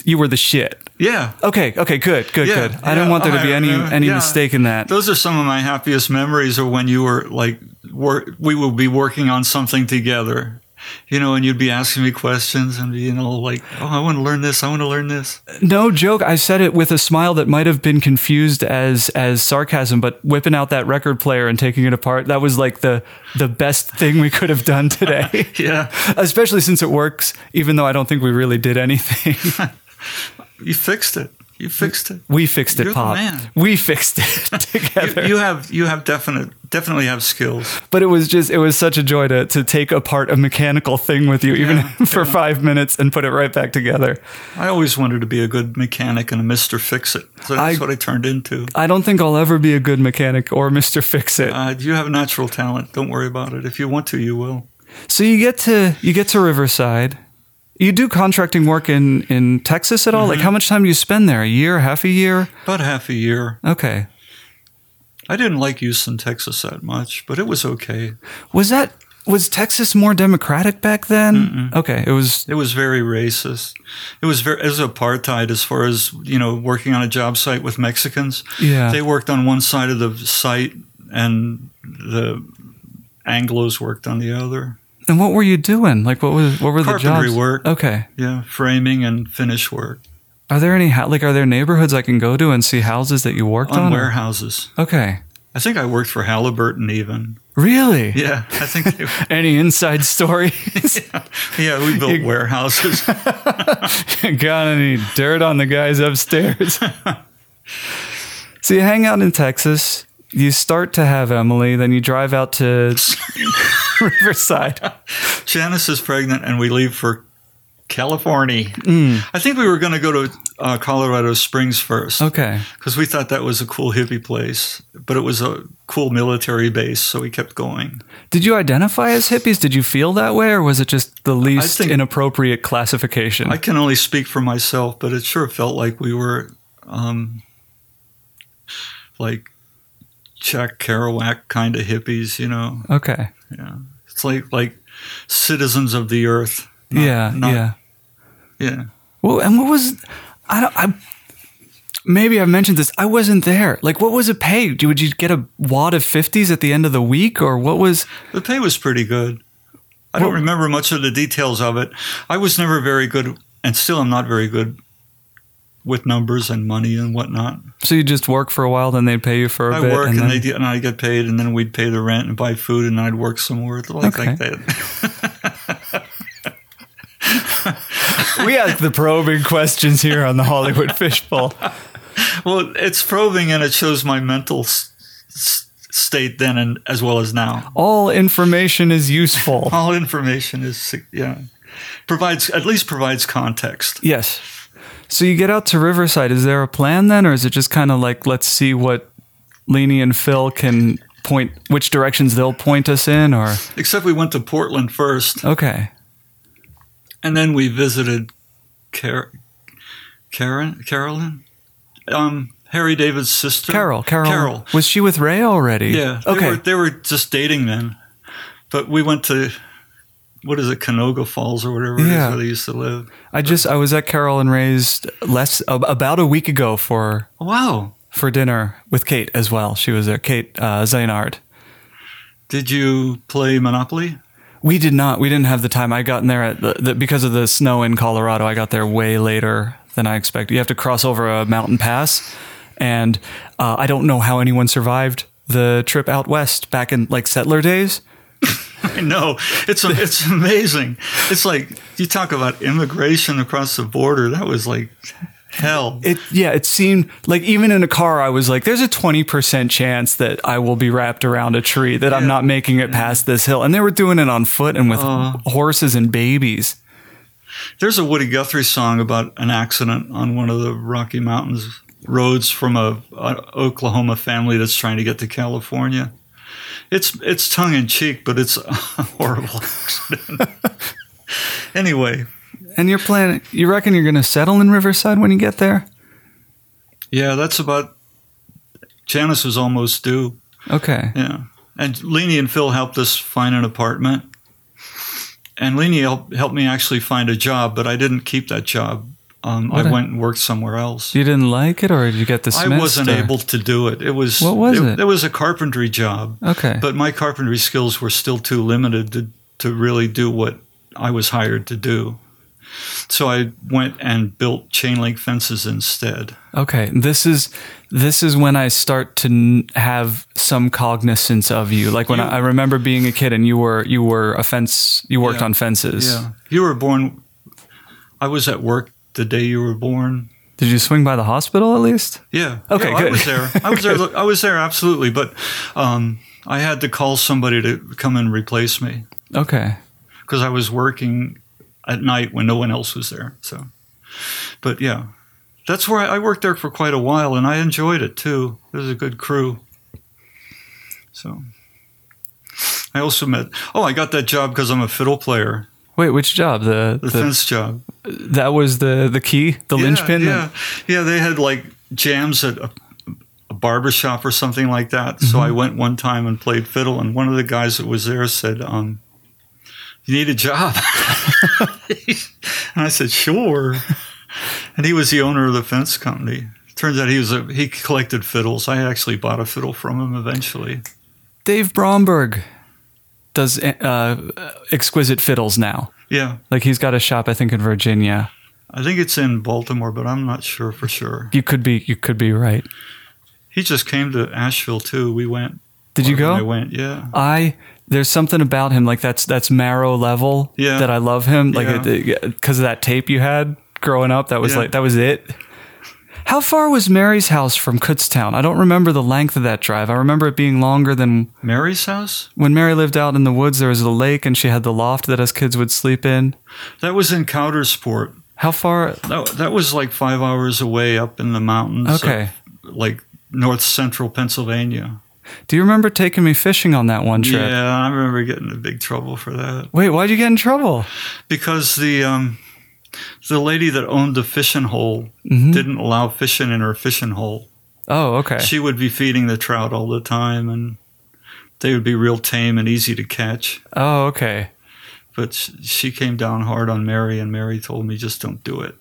Speaker 1: you were the shit?
Speaker 3: yeah,
Speaker 1: Okay, okay, good, good,
Speaker 3: Yeah,
Speaker 1: good. I don't want there to be any
Speaker 3: uh,
Speaker 1: any
Speaker 3: yeah.
Speaker 1: mistake in that.
Speaker 3: those are some of my happiest memories. Are when you were like, work, we would be working on something together. You know, and you'd be asking me questions, and you know, like, oh, I want to learn this. I want to learn this.
Speaker 1: No joke. I said it with a smile that might have been confused as as sarcasm, but whipping out that record player and taking it apart, that was like the the best thing we could have done today.
Speaker 3: Yeah,
Speaker 1: Especially since it works, even though I don't think we really did anything.
Speaker 3: you fixed it. You fixed it.
Speaker 1: we fixed it,
Speaker 3: You're
Speaker 1: Pop.
Speaker 3: man.
Speaker 1: We fixed it together.
Speaker 3: You, you have you have definite definitely have skills.
Speaker 1: but it was just it was such a joy to to take apart a mechanical thing with you, even
Speaker 3: Yeah,
Speaker 1: for five minutes, and put it right back together.
Speaker 3: I always wanted to be a good mechanic and a Mister Fix It. So that's
Speaker 1: I-
Speaker 3: what I turned into.
Speaker 1: I don't think I'll ever be a good mechanic or Mister Fix It.
Speaker 3: Uh, you have natural talent. Don't worry about it. If you want to, you will.
Speaker 1: So you get to you get to Riverside. You do contracting work in in Texas at all?
Speaker 3: Mm-hmm.
Speaker 1: Like how much time do you spend there? A year, half a year?
Speaker 3: About half a year.
Speaker 1: Okay.
Speaker 3: I didn't like Houston, Texas that much, but it was okay.
Speaker 1: Was that was Texas more democratic back then? Okay, it was
Speaker 3: It was very racist. It was very as apartheid as far as you know working on a job site with Mexicans.
Speaker 1: Yeah.
Speaker 3: they worked on one side of the site, and the Anglo's worked on the other.
Speaker 1: And what were you doing? Like what was what were the
Speaker 3: Carpentry
Speaker 1: jobs?
Speaker 3: work.
Speaker 1: Okay.
Speaker 3: Yeah, framing and finish work
Speaker 1: Are there any like are there neighborhoods I can go to and see houses that you worked on?
Speaker 3: on warehouses.
Speaker 1: Okay.
Speaker 3: I think I worked for Halliburton even.
Speaker 1: Really?
Speaker 3: Yeah, I think. They,
Speaker 1: Any inside stories?
Speaker 3: yeah, we built warehouses.
Speaker 1: Got any dirt on the guys upstairs? so you hang out in Texas. You start to have Emily, then you drive out to Riverside.
Speaker 3: Janice is pregnant, and we leave for California.
Speaker 1: Mm.
Speaker 3: I think we were going to go to uh, Colorado Springs first
Speaker 1: Okay.
Speaker 3: because we thought that was a cool hippie place, but it was a cool military base, so we kept going.
Speaker 1: Did you identify as hippies? Did you feel that way, or was it just the least inappropriate classification?
Speaker 3: I can only speak for myself, but it sure felt like we were um, like Jack Kerouac kind of hippies, you know.
Speaker 1: Okay.
Speaker 3: Yeah, it's like like citizens of the earth. Not-
Speaker 1: yeah.
Speaker 3: not-
Speaker 1: yeah.
Speaker 3: yeah.
Speaker 1: Well, and what was I don't I maybe I've mentioned this. I wasn't there. Like what was it paid? Would you get a wad of 50s at the end of the week or what was
Speaker 3: The pay was pretty good. I don't remember much of the details of it. I was never very good, and still I'm not very good with numbers and money and whatnot.
Speaker 1: so you just work for a while then they'd pay you for a
Speaker 3: I
Speaker 1: bit
Speaker 3: work and,
Speaker 1: then,
Speaker 3: they and I get paid, and then we'd pay the rent and buy food, and I'd work some more, like,
Speaker 1: Okay.
Speaker 3: like that.
Speaker 1: we ask the probing questions here on the Hollywood Fishbowl.
Speaker 3: well, it's probing, and it shows my mental s- s- state then and as well as now.
Speaker 1: All information is useful.
Speaker 3: All information is yeah provides at least provides context.
Speaker 1: Yes. So you get out to Riverside. Is there a plan then, or is it just kind of like let's see what Leanie and Phil can point, which directions they'll point us in, or
Speaker 3: Except we went to Portland first.
Speaker 1: okay,
Speaker 3: And then we visited Car- Karen, Carolyn, um, Harry David's sister,
Speaker 1: Carol, Carol,
Speaker 3: Carol.
Speaker 1: was she with Ray already?
Speaker 3: Yeah. They
Speaker 1: Okay.
Speaker 3: Were, they were just dating then, but we went to what is it, Canoga Falls or whatever it is
Speaker 1: Yeah.
Speaker 3: where they used to live.
Speaker 1: I just I was at Carol and Ray's less about a week ago for
Speaker 3: Wow.
Speaker 1: for dinner with Kate as well. She was there, Kate uh, Zainard.
Speaker 3: Did you play Monopoly?
Speaker 1: We did not. We didn't have the time. I got in there at the, the, because of the snow in Colorado. I got there way later than I expected. You have to cross over a mountain pass, and uh, I don't know how anyone survived the trip out west back in like settler days.
Speaker 3: I know it's it's amazing. It's like you talk about immigration across the border. That was like hell.
Speaker 1: It yeah, it seemed like even in a car, I was like, "There's a twenty percent chance that I will be wrapped around a tree, that I'm not making it past this hill." And they were doing it on foot and with
Speaker 3: Uh.
Speaker 1: horses and babies.
Speaker 3: There's a Woody Guthrie song about an accident on one of the Rocky Mountains roads from a, a Oklahoma family that's trying to get to California. It's it's tongue in cheek, but it's a horrible accident. anyway,
Speaker 1: And you're planning. You reckon you're going to settle in Riverside when you get there?
Speaker 3: yeah, that's about. Janice was almost due.
Speaker 1: Okay.
Speaker 3: Yeah. And Leanie and Phil helped us find an apartment. And helped, helped me actually find a job, but I didn't keep that job. Um, I went and worked somewhere else.
Speaker 1: You didn't like it, or did you get dismissed?
Speaker 3: I wasn't
Speaker 1: or-
Speaker 3: able to do it. It was
Speaker 1: What was it?
Speaker 3: It was a carpentry job,
Speaker 1: Okay.
Speaker 3: but my carpentry skills were still too limited to to really do what I was hired to do. So I went and built chain link fences instead.
Speaker 1: Okay. This is this is when I start to n- have some cognizance of you. Like when
Speaker 3: You-
Speaker 1: I, I remember being a kid and you were you were a fence. You worked
Speaker 3: Yeah.
Speaker 1: on fences.
Speaker 3: Yeah, you were born. I was at work the day you were born.
Speaker 1: Did you swing by the hospital at least?
Speaker 3: Yeah.
Speaker 1: Okay,
Speaker 3: Yeah, I was there. I was there. I was there absolutely, but um, I had to call somebody to come and replace me
Speaker 1: Okay.
Speaker 3: because I was working at night when no one else was there. So, but yeah, that's where I, I worked there for quite a while, and I enjoyed it too. It was a good crew. So, I also met. Oh, I got that job because I'm a fiddle player.
Speaker 1: Wait, which job? The,
Speaker 3: The,
Speaker 1: the
Speaker 3: fence job.
Speaker 1: that was the the key, the
Speaker 3: yeah,
Speaker 1: linchpin.
Speaker 3: Yeah, yeah. They had like jams at a, a barber shop or something like that. So
Speaker 1: Mm-hmm.
Speaker 3: I went one time and played fiddle, and one of the guys that was there said, um, "You need a job," and I said, "Sure." And he was the owner of the fence company. Turns out he was a he collected fiddles. I actually bought a fiddle from him eventually.
Speaker 1: Dave Bromberg does uh, exquisite fiddles now.
Speaker 3: Yeah,
Speaker 1: Like he's got a shop, I think, in Virginia.
Speaker 3: I think it's in Baltimore, but I'm not sure for sure.
Speaker 1: You could be you could be right.
Speaker 3: He just came to Asheville too. We went.
Speaker 1: Did you go?
Speaker 3: I went. Yeah.
Speaker 1: I there's something about him like that's that's marrow level
Speaker 3: Yeah.
Speaker 1: that I love him like
Speaker 3: Yeah.
Speaker 1: because of that tape you had growing up that was
Speaker 3: Yeah.
Speaker 1: like that was it. How far was Mary's house from Kutztown? I don't remember the length of that drive. I remember it being longer than
Speaker 3: Mary's house.
Speaker 1: when Mary lived out in the woods. There was a lake and she had the loft that us kids would sleep in.
Speaker 3: That was in Coudersport.
Speaker 1: How far?
Speaker 3: That, that was like five hours away up in the mountains.
Speaker 1: Okay.
Speaker 3: of, like north central Pennsylvania.
Speaker 1: Do you remember taking me fishing on that one trip?
Speaker 3: Yeah, I remember getting in big trouble for that
Speaker 1: Wait, why'd you get in trouble?
Speaker 3: because the um, the lady that owned the fishing hole
Speaker 1: Mhm.
Speaker 3: didn't allow fishing in her fishing hole.
Speaker 1: Oh, okay.
Speaker 3: She would be feeding the trout all the time, and they would be real tame and easy to catch.
Speaker 1: Oh, okay.
Speaker 3: But she came down hard on Mary, and Mary told me just don't do it.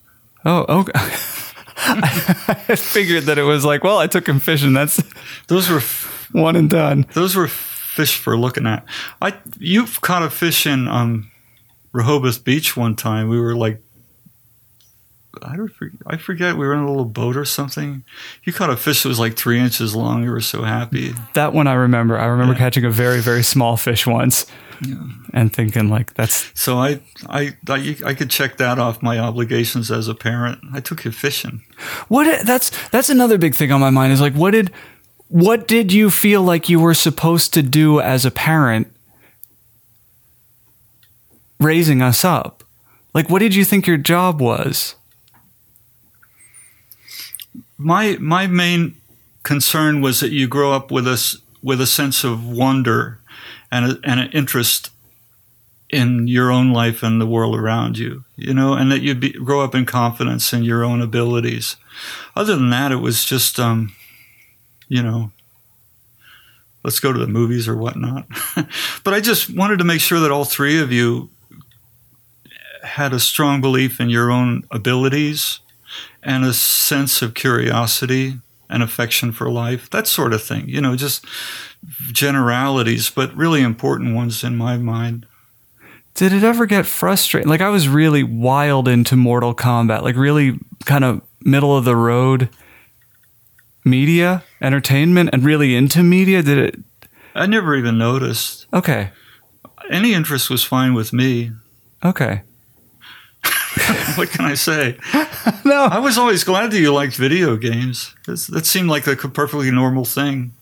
Speaker 1: Oh, okay. I figured that it was like, well, I took him fishing. That's
Speaker 3: Those were f-
Speaker 1: one and done.
Speaker 3: those were fish for looking at. I you caught a fish in um, Rehoboth Beach one time. We were like. I don't forget, I forget we were in a little boat or something. You caught a fish that was like three inches long. You were so happy.
Speaker 1: That one I remember. I remember
Speaker 3: Yeah.
Speaker 1: catching a very, very small fish once and thinking like, that's
Speaker 3: So I, I, I, I could check that off my obligations as a parent. I took you fishing.
Speaker 1: what. That's that's another big thing on my mind is like, what did what did you feel like you were supposed to do as a parent raising us up? Like, what did you think your job was?
Speaker 3: My, my main concern was that you grow up with us with a sense of wonder and a, and an interest in your own life and the world around you, you know, and that you be, grow up in confidence in your own abilities. Other than that, it was just, um, you know, let's go to the movies or whatnot. but I just wanted to make sure that all three of you had a strong belief in your own abilities and a sense of curiosity and affection for life, that sort of thing. You know, just generalities, but really important ones in my mind.
Speaker 1: Did it ever get frustrating? Like I was really wild into Mortal Kombat, like really kind of middle of the road media, entertainment, and really into media. Did it?
Speaker 3: I never even noticed.
Speaker 1: Okay,
Speaker 3: Any interest was fine with me.
Speaker 1: okay.
Speaker 3: what can I say?
Speaker 1: No,
Speaker 3: I was always glad that you liked video games. That's, that seemed like a perfectly normal thing.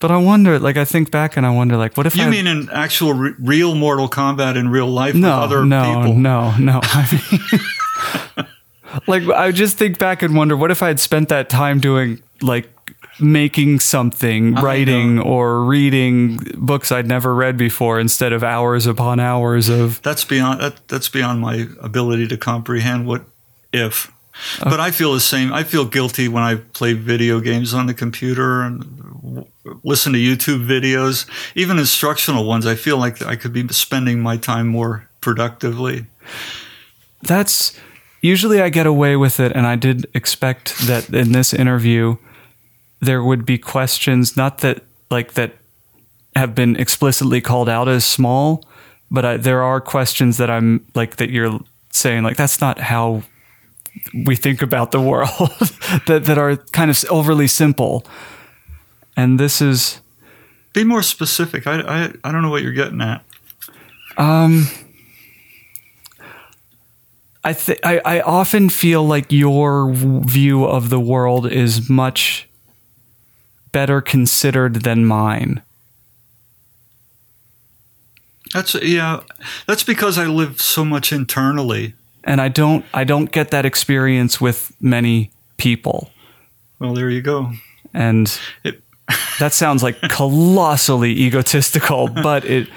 Speaker 1: but I wonder. Like I think back and I wonder, like, what if
Speaker 3: You
Speaker 1: I
Speaker 3: mean in actual re- real Mortal Kombat in real life
Speaker 1: no,
Speaker 3: with other
Speaker 1: no,
Speaker 3: people?
Speaker 1: no, no. I mean, like I just think back and wonder, what if I had spent that time doing like making something, writing, or reading books I'd never read before, instead of hours upon hours of
Speaker 3: That's beyond that, that's beyond my ability to comprehend what if. But I feel the same. I feel guilty when I play video games on the computer and w- listen to YouTube videos, even instructional ones. I feel like I could be spending my time more productively.
Speaker 1: that's usually I get away with it, and I did expect that in this interview there would be questions, not that like that have been explicitly called out as small, but I, there are questions that I'm like that you're saying like that's not how we think about the world that that are kind of overly simple, and this is
Speaker 3: Be more specific. I, I, I don't know what you're getting at.
Speaker 1: Um, I, th- I I often feel like your view of the world is much better considered than mine.
Speaker 3: That's yeah. That's because I live so much internally.
Speaker 1: And I don't I don't get that experience with many people.
Speaker 3: Well, there you go.
Speaker 1: And
Speaker 3: It,
Speaker 1: that sounds like colossally egotistical, but it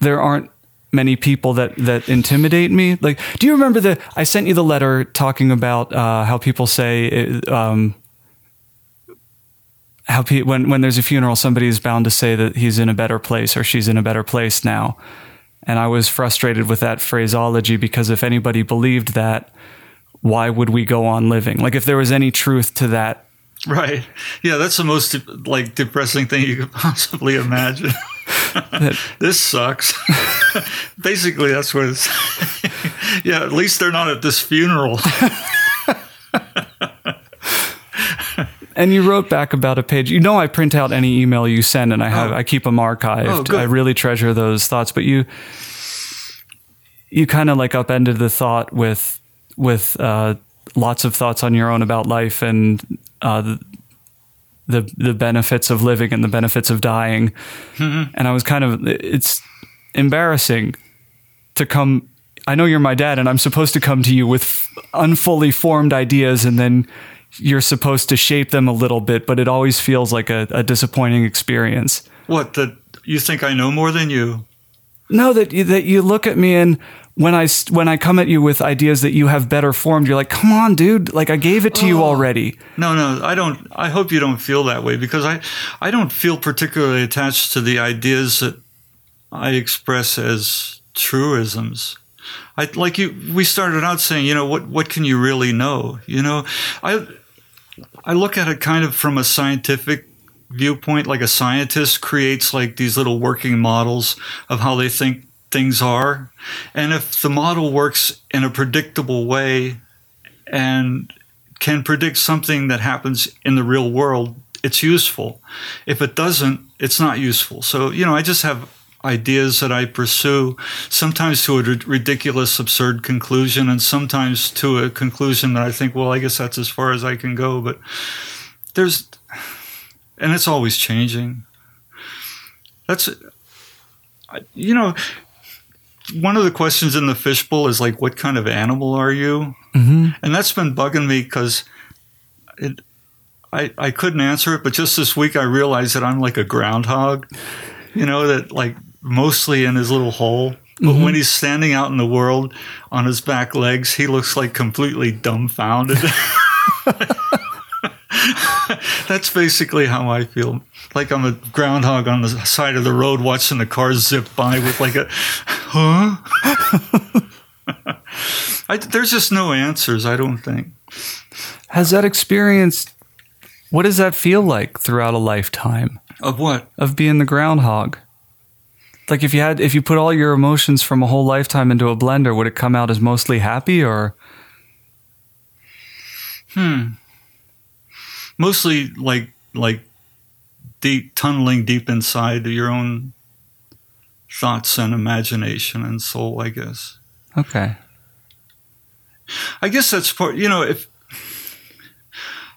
Speaker 1: there aren't many people that that intimidate me. Like, do you remember the I sent you the letter talking about uh, how people say it, um, how pe- when when there's a funeral, somebody is bound to say that he's in a better place or she's in a better place now. And I was frustrated with that phraseology because if anybody believed that, why would we go on living? Like, if there was any truth to that
Speaker 3: right. Yeah, that's the most like depressing thing you could possibly imagine. that, this sucks. Basically, that's what it's. yeah, at least they're not at this funeral.
Speaker 1: And you wrote back about a page. You know, I print out any email you send, and I have
Speaker 3: Oh.
Speaker 1: I keep them archived.
Speaker 3: Oh.
Speaker 1: I really treasure those thoughts. But you, you kind of like upended the thought with with uh, lots of thoughts on your own about life and uh, the, the the benefits of living and the benefits of dying.
Speaker 3: Mm-hmm.
Speaker 1: And I was kind of it's embarrassing to come. I know you're my dad, and I'm supposed to come to you with f- unfully formed ideas, and then you're supposed to shape them a little bit. But it always feels like a, a disappointing experience.
Speaker 3: what? That you think I know more than you?
Speaker 1: No, that you, that you look at me and when I when I come at you with ideas that you have better formed, you're like, "Come on, dude! Like I gave it to you oh. already."
Speaker 3: No, no, I don't. I hope you don't feel that way because I, I don't feel particularly attached to the ideas that I express as truisms. I like you. We started out saying, you know, what what can you really know? You know, I I look at it kind of from a scientific viewpoint. Like a scientist creates like these little working models of how they think things are, and if the model works in a predictable way and can predict something that happens in the real world, it's useful. If it doesn't, it's not useful. So, you know, I just have ideas that I pursue, sometimes to a ridiculous, absurd conclusion, and sometimes to a conclusion that I think, well, I guess that's as far as I can go. But there's, and it's always changing. That's, you know, one of the questions in the fishbowl is like, what kind of animal are you?
Speaker 1: Mm-hmm.
Speaker 3: And that's been bugging me because it, I, I couldn't answer it, but just this week I realized that I'm like a groundhog, you know, that like mostly in his little hole. But when mm-hmm. he's standing out in the world on his back legs, he looks like completely dumbfounded. That's basically how I feel. Like I'm a groundhog on the side of the road watching the cars zip by with like a, huh? I, there's just no answers, I don't think.
Speaker 1: Has that experience? What does that feel like throughout a lifetime
Speaker 3: Of what?
Speaker 1: of being the groundhog? Like if you had, if you put all your emotions from a whole lifetime into a blender, would it come out as mostly happy or? Hmm.
Speaker 3: Mostly like like deep tunneling deep inside your own thoughts and imagination and soul, I guess.
Speaker 1: Okay.
Speaker 3: I guess that's part. You know, if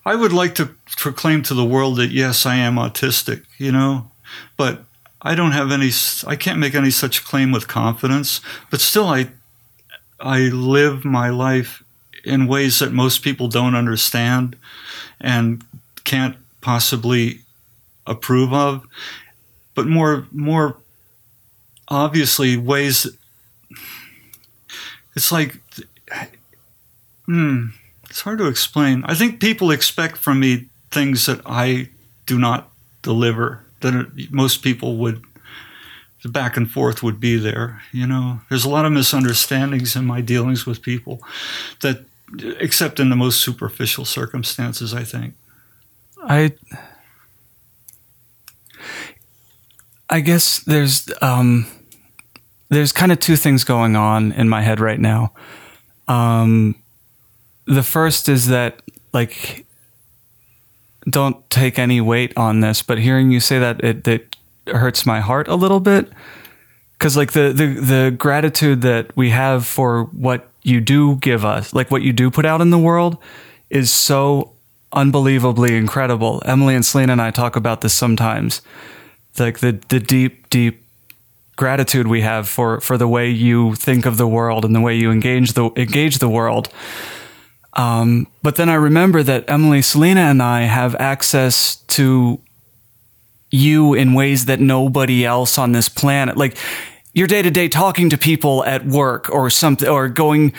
Speaker 3: I would like to proclaim to the world that yes, I am autistic. You know, but I don't have any. I can't make any such claim with confidence. But still, I I live my life in ways that most people don't understand and can't possibly approve of. But more more obviously ways. It's like Hmm. It's hard to explain. I think people expect from me things that I do not deliver. That most people would. The back and forth would be there. You know, there's a lot of misunderstandings in my dealings with people, that except in the most superficial circumstances, I think.
Speaker 1: I I guess there's um there's kind of two things going on in my head right now. Um the first is that like don't take any weight on this, but hearing you say that it it hurts my heart a little bit cuz like the the the gratitude that we have for what you do give us, like what you do put out in the world is so unbelievably incredible. Emily and Selena and I talk about this sometimes. Like the the deep deep gratitude we have for for the way you think of the world and the way you engage the engage the world. Um, but then I remember that Emily, Selena, and I have access to you in ways that nobody else on this planet, like your day to day talking to people at work or something, or going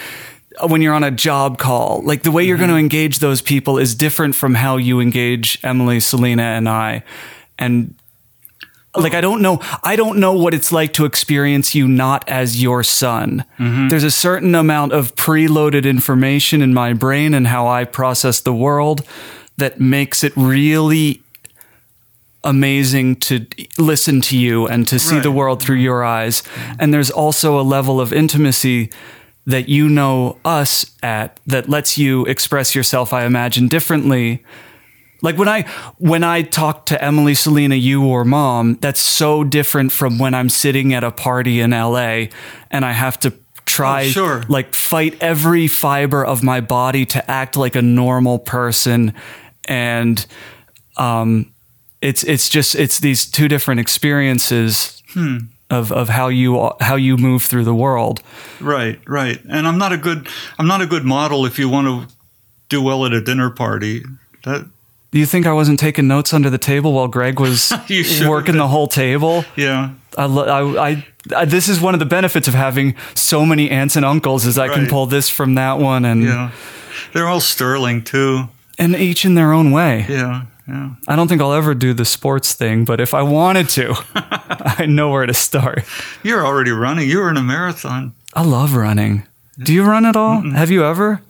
Speaker 1: when you're on a job call, like the way you're going to engage those people is different from how you engage Emily, Selena, and I. And like I don't know I don't know what it's like to experience you not as your son. Mm-hmm. There's a certain amount of preloaded information in my brain and how I process the world that makes it really amazing to listen to you and to see the world through mm-hmm. your eyes. And there's also a level of intimacy that you know us at that lets you express yourself I imagine differently like when I when I talk to Emily, Selena, you or mom, that's so different from when I'm sitting at a party in LA and I have to try
Speaker 3: Oh, sure.
Speaker 1: like fight every fiber of my body to act like a normal person and um it's it's just it's these two different experiences
Speaker 3: Hmm.
Speaker 1: of of how you how you move through the world.
Speaker 3: Right, right. And I'm not a good I'm not a good model if you want to do well at a dinner party. That
Speaker 1: Do you think I wasn't taking notes under the table while Greg was working the whole table?
Speaker 3: yeah.
Speaker 1: I, I, I this is one of the benefits of having so many aunts and uncles is I can pull this from that one and
Speaker 3: Yeah. They're all sterling too.
Speaker 1: and each in their own way.
Speaker 3: Yeah. Yeah.
Speaker 1: I don't think I'll ever do the sports thing, but if I wanted to, I know where to start.
Speaker 3: You're already running. You were in a marathon.
Speaker 1: I love running. Do you run at all? Have you ever?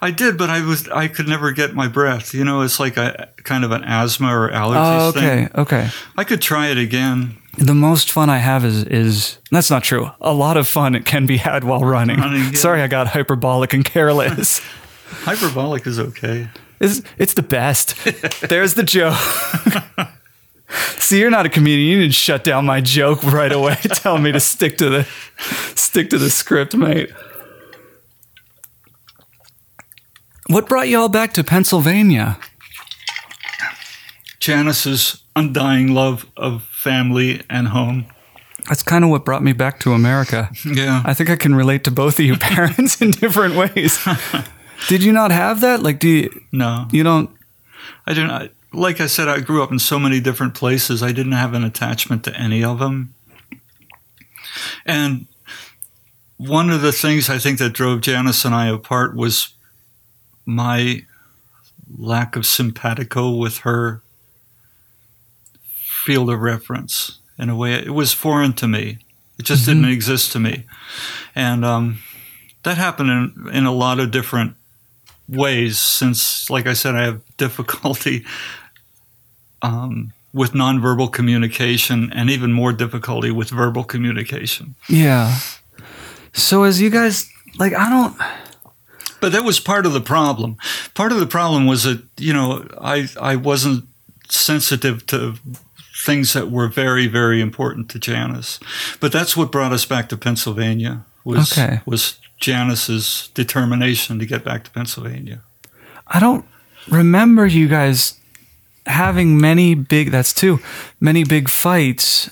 Speaker 3: I did, but I was I could never get my breath. You know, it's like a kind of an asthma or allergies
Speaker 1: Oh, okay,
Speaker 3: thing.
Speaker 1: okay.
Speaker 3: I could try it again.
Speaker 1: The most fun I have is is that's not true. A lot of fun it can be had while running.
Speaker 3: Running, yeah.
Speaker 1: Sorry, I got hyperbolic and careless.
Speaker 3: Hyperbolic is okay.
Speaker 1: it's it's the best. There's the joke. See, you're not a comedian. You didn't shut down my joke right away. Tell me to stick to the stick to the script, mate. What brought you all back to Pennsylvania?
Speaker 3: Janice's undying love of family and home.
Speaker 1: That's kind of what brought me back to America.
Speaker 3: Yeah.
Speaker 1: I think I can relate to both of you parents in different ways. Did you not have that? Like, do you,
Speaker 3: no.
Speaker 1: you don't?
Speaker 3: I didn't. Like I said, I grew up in so many different places. I didn't have an attachment to any of them. And one of the things I think that drove Janice and I apart was my lack of simpatico with her field of reference. In a way, it was foreign to me. It just didn't exist to me, and um, that happened in in a lot of different ways. Since, like I said, I have difficulty um, with nonverbal communication, and even more difficulty with verbal communication.
Speaker 1: Yeah. So as you guys like, I don't.
Speaker 3: But that was part of the problem. Part of the problem was that you know I I wasn't sensitive to things that were very very important to Janice. But that's what brought us back to Pennsylvania. Was
Speaker 1: Okay.
Speaker 3: was Janice's determination to get back to Pennsylvania.
Speaker 1: I don't remember you guys having many big. That's two. Many big fights.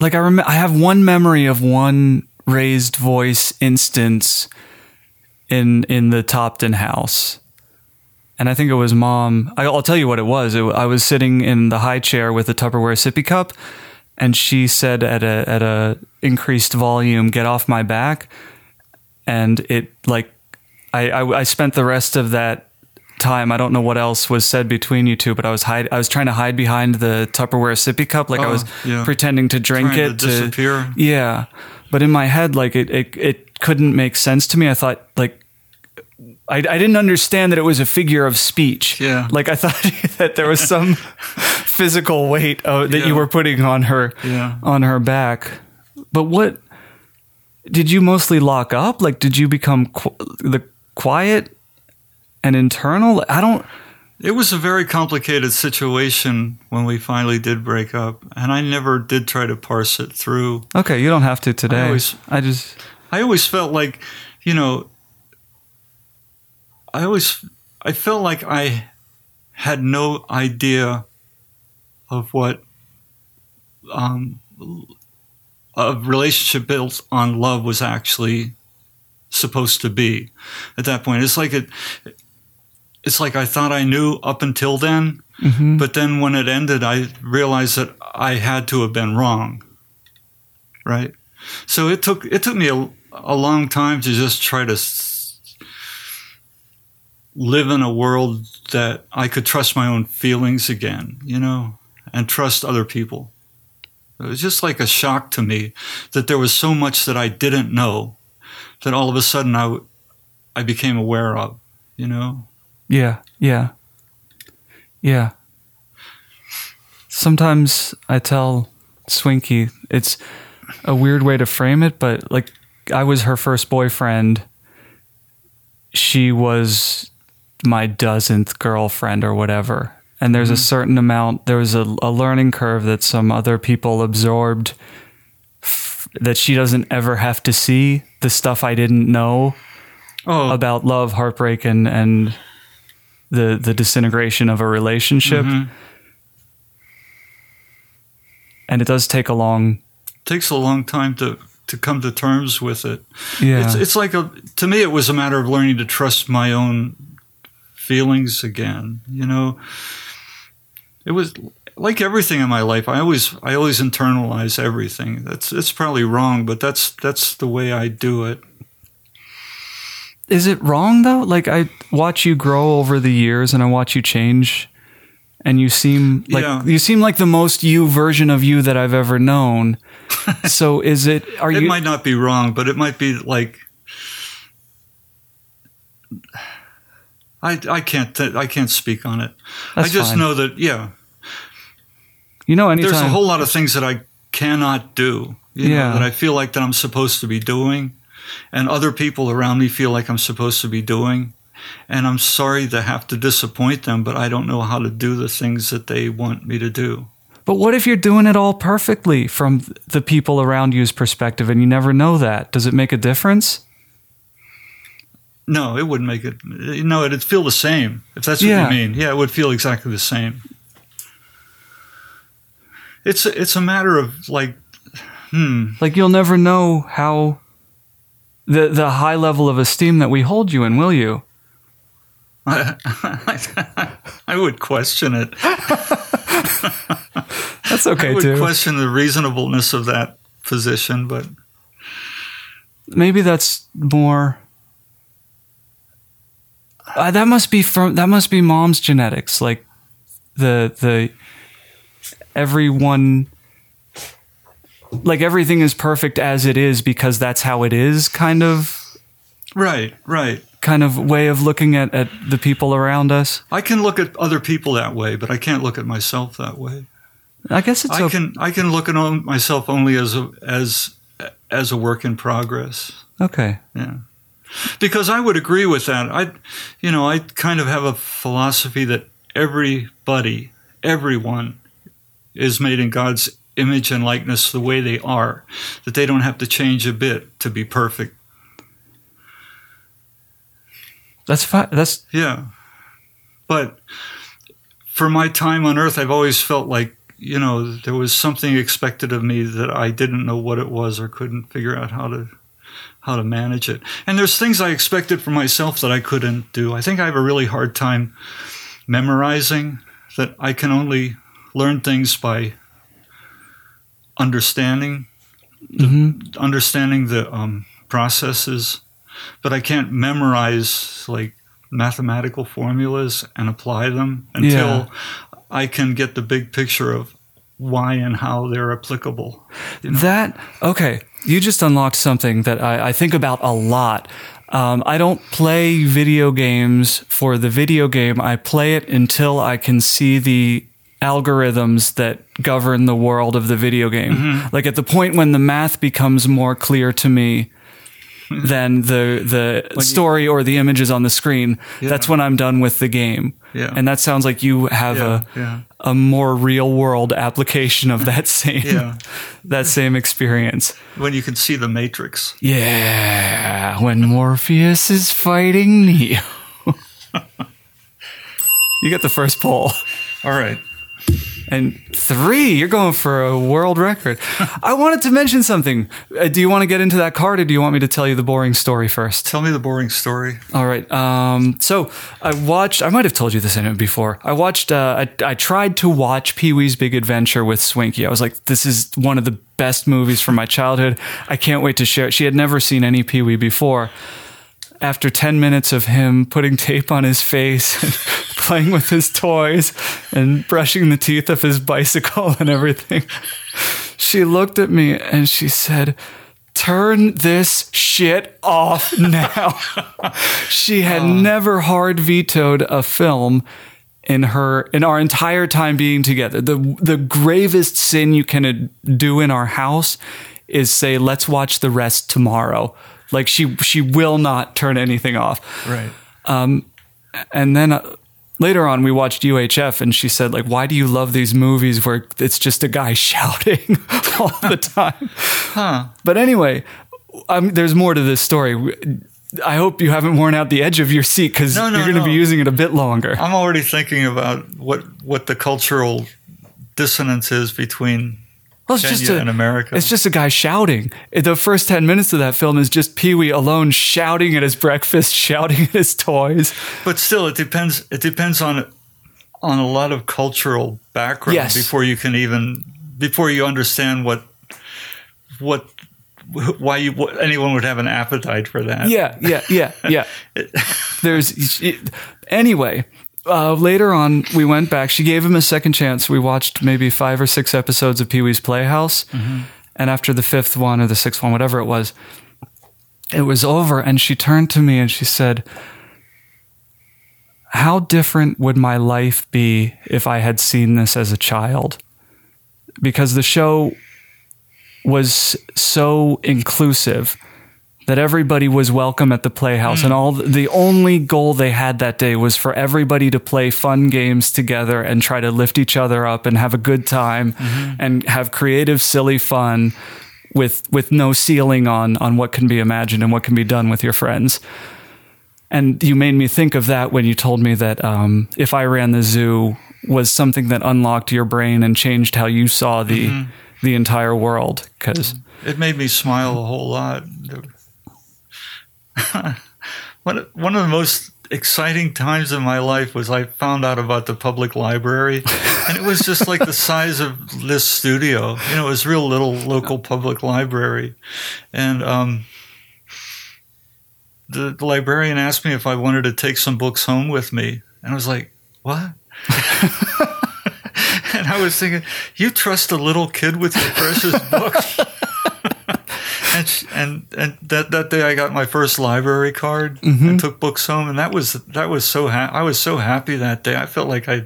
Speaker 1: Like I remember, I have one memory of one raised voice instance in in the Topton house, and I think it was mom. I- I'll tell you what it was. It, I was sitting in the high chair with a Tupperware sippy cup, and she said at a at a increased volume, "Get off my back," and it like I, I I spent the rest of that time. I don't know what else was said between you two, but I was hide. I was trying to hide behind the Tupperware sippy cup, like I
Speaker 3: Oh,
Speaker 1: was
Speaker 3: yeah.
Speaker 1: pretending to drink
Speaker 3: Trying
Speaker 1: it
Speaker 3: to disappear.
Speaker 1: yeah, but in my head, like it, it, it couldn't make sense to me. I thought like. I, I didn't understand that it was a figure of speech.
Speaker 3: Yeah.
Speaker 1: Like I thought that there was some physical weight uh, that you were putting on her
Speaker 3: Yeah.
Speaker 1: on her back. But what did you mostly lock up? Like, did you become qu- the quiet and internal? I don't.
Speaker 3: It was a very complicated situation when we finally did break up, and I never did try to parse it through.
Speaker 1: Okay, you don't have to today. I,
Speaker 3: always-
Speaker 1: just.
Speaker 3: I always felt like, you know, I always I felt like I had no idea of what um, a relationship built on love was actually supposed to be. At that point, it's like it. It's like I thought I knew up until then,
Speaker 1: mhm.
Speaker 3: but then when it ended, I realized that I had to have been wrong. Right. So it took it took me a, a long time to just try to live in a world that I could trust my own feelings again, you know, and trust other people. It was just like a shock to me that there was so much that I didn't know that all of a sudden I, I became aware of, you know.
Speaker 1: Yeah, yeah, yeah. Sometimes I tell Swinky it's a weird way to frame it, but like I was her first boyfriend. She was my dozenth girlfriend or whatever. And there's a certain amount, there was a, a learning curve that some other people absorbed f- that she doesn't ever have to see the stuff I didn't know
Speaker 3: Oh,
Speaker 1: about love, heartbreak, and and the the disintegration of a relationship.
Speaker 3: mhm.
Speaker 1: And it does take a long,
Speaker 3: takes a long time to to come to terms with it.
Speaker 1: yeah,
Speaker 3: It's it's like a to me it was a matter of learning to trust my own feelings again. You know, it was like everything in my life, I always I always internalize everything. That's it's probably wrong, but that's that's the way I do it.
Speaker 1: Is it wrong though? Like I watch you grow over the years and I watch you change and you seem like
Speaker 3: Yeah.
Speaker 1: you seem like the most you version of you that I've ever known. so is it are
Speaker 3: It
Speaker 1: you
Speaker 3: might not be wrong, but it might be like I I can't th- I can't speak on it.
Speaker 1: That's
Speaker 3: I just
Speaker 1: fine.
Speaker 3: know that yeah,
Speaker 1: you know anytime
Speaker 3: there's a whole lot of things that I cannot do. You
Speaker 1: Yeah.
Speaker 3: know, that I feel like that I'm supposed to be doing, and other people around me feel like I'm supposed to be doing. And I'm sorry to have to disappoint them, but I don't know how to do the things that they want me to do.
Speaker 1: But what if you're doing it all perfectly from the people around you's perspective and you never know that? Does it make a difference?
Speaker 3: No, it wouldn't make it. No, it'd feel the same. If that's what
Speaker 1: Yeah.
Speaker 3: you mean, yeah, it would feel exactly the same. It's a, it's a matter of like, hmm,
Speaker 1: Like you'll never know how the the high level of esteem that we hold you in, will you?
Speaker 3: I would question it.
Speaker 1: That's okay I
Speaker 3: would
Speaker 1: too.
Speaker 3: question the reasonableness of that position, but
Speaker 1: Maybe that's more. Uh, that must be from that must be mom's genetics, like the the everyone like everything is perfect as it is because that's how it is kind of
Speaker 3: right, right.
Speaker 1: Kind of way of looking at, at the people around us.
Speaker 3: I can look at other people that way, but I can't look at myself that way.
Speaker 1: I guess it's
Speaker 3: I
Speaker 1: okay.
Speaker 3: can I can look at myself only as a as as a work in progress.
Speaker 1: okay.
Speaker 3: Yeah. Because I would agree with that. I, you know, I kind of have a philosophy that everybody, everyone is made in God's image and likeness the way they are, that they don't have to change a bit to be perfect.
Speaker 1: That's fine. That's
Speaker 3: Yeah. But for my time on earth, I've always felt like, you know, there was something expected of me that I didn't know what it was or couldn't figure out how to how to manage it. And there's things I expected for myself that I couldn't do. I think I have a really hard time memorizing that I can only learn things by understanding
Speaker 1: mhm.
Speaker 3: understanding the um, processes, but I can't memorize like mathematical formulas and apply them until
Speaker 1: Yeah.
Speaker 3: I can get the big picture of why and how they're applicable.
Speaker 1: That okay. You just unlocked something that I, I think about a lot. Um, I don't play video games for the video game. I play it until I can see the algorithms that govern the world of the video game. Like at the point when the math becomes more clear to me than the the story or the images on the screen, that's when I'm done with the game.
Speaker 3: Yeah.
Speaker 1: And that sounds like you have
Speaker 3: Yeah,
Speaker 1: a
Speaker 3: yeah.
Speaker 1: a more real world application of that same
Speaker 3: Yeah.
Speaker 1: that same experience.
Speaker 3: When you can see the matrix.
Speaker 1: Yeah, when Morpheus is fighting Neo. you get the first poll.
Speaker 3: All right.
Speaker 1: And three, you're going for a world record. I wanted to mention something. Uh, do you want to get into that card or do you want me to tell you the boring story first?
Speaker 3: Tell me the boring story.
Speaker 1: All right. Um, so I watched, I might have told you this in it before. I watched, uh, I, I tried to watch Pee Wee's Big Adventure with Swinky. I was like, this is one of the best movies from my childhood. I can't wait to share it. She had never seen any Pee Wee before. After 10 minutes of him putting tape on his face and playing with his toys and brushing the teeth of his bicycle and everything, she looked at me and she said, Turn this shit off now. she had oh. never hard vetoed a film in her in our entire time being together. The the gravest sin you can do in our house is say let's watch the rest tomorrow. Like she she will not turn anything off.
Speaker 3: Right.
Speaker 1: And then uh, later on, we watched UHF, and she said, like, why do you love these movies where it's just a guy shouting all the time?
Speaker 3: Huh.
Speaker 1: But anyway, um, there's more to this story. I hope you haven't worn out the edge of your seat because
Speaker 3: No, no,
Speaker 1: you're going to
Speaker 3: no.
Speaker 1: be using it a bit longer.
Speaker 3: I'm already thinking about what what the cultural dissonance is between
Speaker 1: Well, it's
Speaker 3: Kenya
Speaker 1: just a,
Speaker 3: and America.
Speaker 1: It's just a guy shouting. The first 10 minutes of that film is just Pee Wee alone shouting at his breakfast, shouting at his toys.
Speaker 3: but still, it depends. It depends on on a lot of cultural background
Speaker 1: Yes.
Speaker 3: before you can even before you understand what what why you what, anyone would have an appetite for that.
Speaker 1: Yeah, yeah, yeah, yeah. There's it, anyway. Uh, later on, we went back. She gave him a second chance. We watched maybe five or six episodes of Pee Wee's Playhouse, and after the fifth one or the sixth one, whatever it was, it was over. And she turned to me and she said, "How different would my life be if I had seen this as a child?" Because the show was so inclusive that everybody was welcome at the playhouse. And hmm. all the only goal they had that day was for everybody to play fun games together and try to lift each other up and have a good time mm-hmm. and have creative silly fun with with no ceiling on on what can be imagined and what can be done with your friends. And you made me think of that when you told me that um, if I ran the zoo was something that unlocked your brain and changed how you saw the mm-hmm. the entire world. Because
Speaker 3: It made me smile a whole lot. one, one of the most exciting times in my life was I found out about the public library, and it was just like the size of this studio. You know, it was a real little local public library, and um, the, the librarian asked me if I wanted to take some books home with me, and I was like, "What?" and I was thinking, "You trust a little kid with your precious books?" And, sh- and and that that day I got my first library card and took books home, and that was that was so ha- I was so happy that day. I felt like I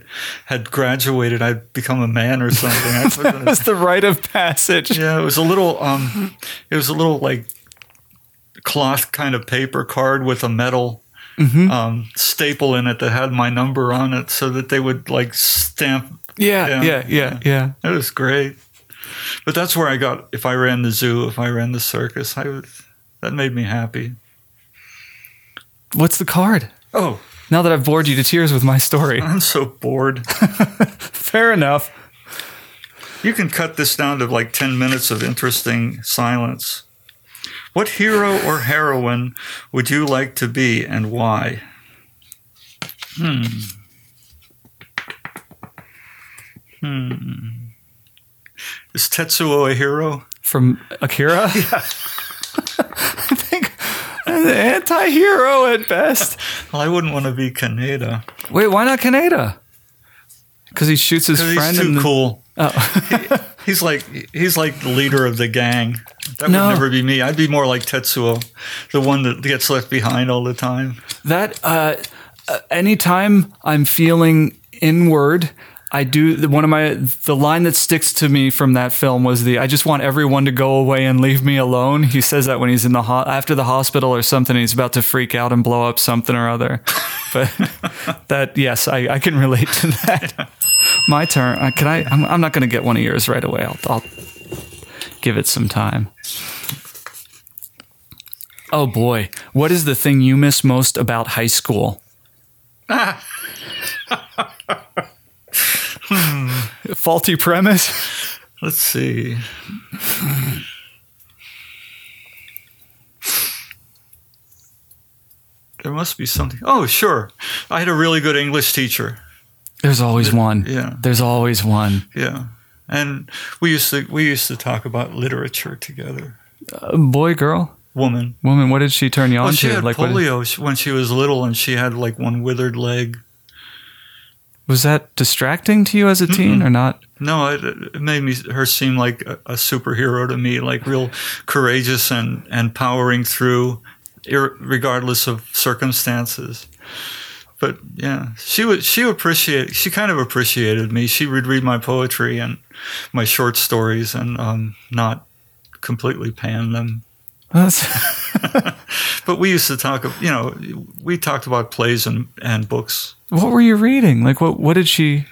Speaker 3: had graduated. I'd become a man or something.
Speaker 1: That was the rite of passage.
Speaker 3: yeah, it was a little um, it was a little like cloth kind of paper card with a metal um, staple in it that had my number on it, so that they would like stamp.
Speaker 1: Yeah,
Speaker 3: Yeah.
Speaker 1: yeah, yeah, yeah.
Speaker 3: It was great. But that's where I got. If I ran the zoo, if I ran the circus, I was that made me happy.
Speaker 1: What's the card?
Speaker 3: Oh,
Speaker 1: Now that I've bored you to tears with my story.
Speaker 3: I'm so bored.
Speaker 1: Fair enough.
Speaker 3: You can cut this down to like 10 minutes of interesting silence. What hero or heroine would you like to be and why? Hmm. Hmm. Is Tetsuo a hero?
Speaker 1: From Akira? Yeah. I think an anti hero at best.
Speaker 3: Well, I wouldn't want to be Kaneda
Speaker 1: Wait, why not Kaneda? Because he shoots his friend
Speaker 3: he's too
Speaker 1: the-
Speaker 3: cool.
Speaker 1: Oh.
Speaker 3: He's like he's like the leader of the gang. That
Speaker 1: No.
Speaker 3: would never be me. I'd be more like Tetsuo, the one that gets left behind all the time.
Speaker 1: That uh, uh, anytime I'm feeling inward, I do the- one of my the line that sticks to me from that film was the I just want everyone to go away and leave me alone. He says that when he's in the ho- after the hospital or something. He's about to freak out and blow up something or other. But that yes, I, I can relate to that. My turn. Uh, can I? I'm, I'm not going to get one of yours right away. I'll, I'll give it some time. Oh boy, what is the thing you miss most about high school? Faulty premise.
Speaker 3: Let's see. There must be something. Oh, sure. I had a really good English teacher.
Speaker 1: There's always one.
Speaker 3: yeah.
Speaker 1: There's always one.
Speaker 3: Yeah. And we used to we used to talk about literature together.
Speaker 1: Uh, boy, girl,
Speaker 3: Woman.
Speaker 1: woman. What did she turn you on
Speaker 3: she
Speaker 1: to?
Speaker 3: had
Speaker 1: what-
Speaker 3: polio sh- when she was little, and she had like one withered leg.
Speaker 1: Was that distracting to you as a teen or not?
Speaker 3: No, it, it made me her seem like a, a superhero to me, like real courageous and and powering through, ir- regardless of circumstances. But yeah, she would she appreciate she kind of appreciated me. She would read my poetry and my short stories and um, not completely pan them. But we used to talk, you know, we talked about plays and, and books.
Speaker 1: What were you reading? Like what? What did she?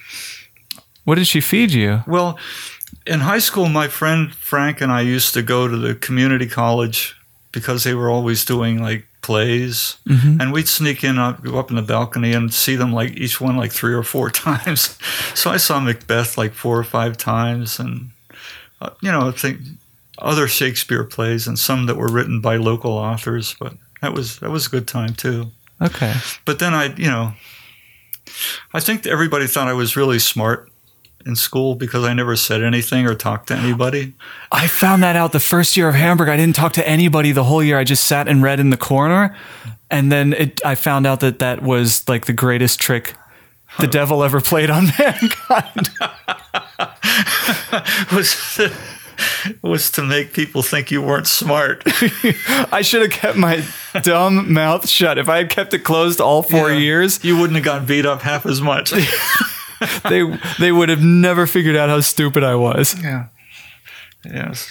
Speaker 1: What did she feed you?
Speaker 3: Well, in high school, my friend Frank and I used to go to the community college because they were always doing like plays, and we'd sneak in, up, go up in the balcony, and see them like each one like three or four times. so I saw Macbeth like four or five times, and uh, you know, I think other Shakespeare plays and some that were written by local authors. But that was that was a good time too.
Speaker 1: Okay.
Speaker 3: But then I, you know, I think everybody thought I was really smart in school because I never said anything or talked to anybody.
Speaker 1: I found that out the first year of Hamburg. I didn't talk to anybody the whole year. I just sat and read in the corner. And then it, I found out that that was like the greatest trick the devil ever played on mankind.
Speaker 3: was was to make people think you weren't smart.
Speaker 1: I should have kept my dumb mouth shut. If I had kept it closed all four
Speaker 3: Yeah.
Speaker 1: years,
Speaker 3: you wouldn't have gotten beat up half as much.
Speaker 1: they they would have never figured out how stupid I was.
Speaker 3: yeah. Yes.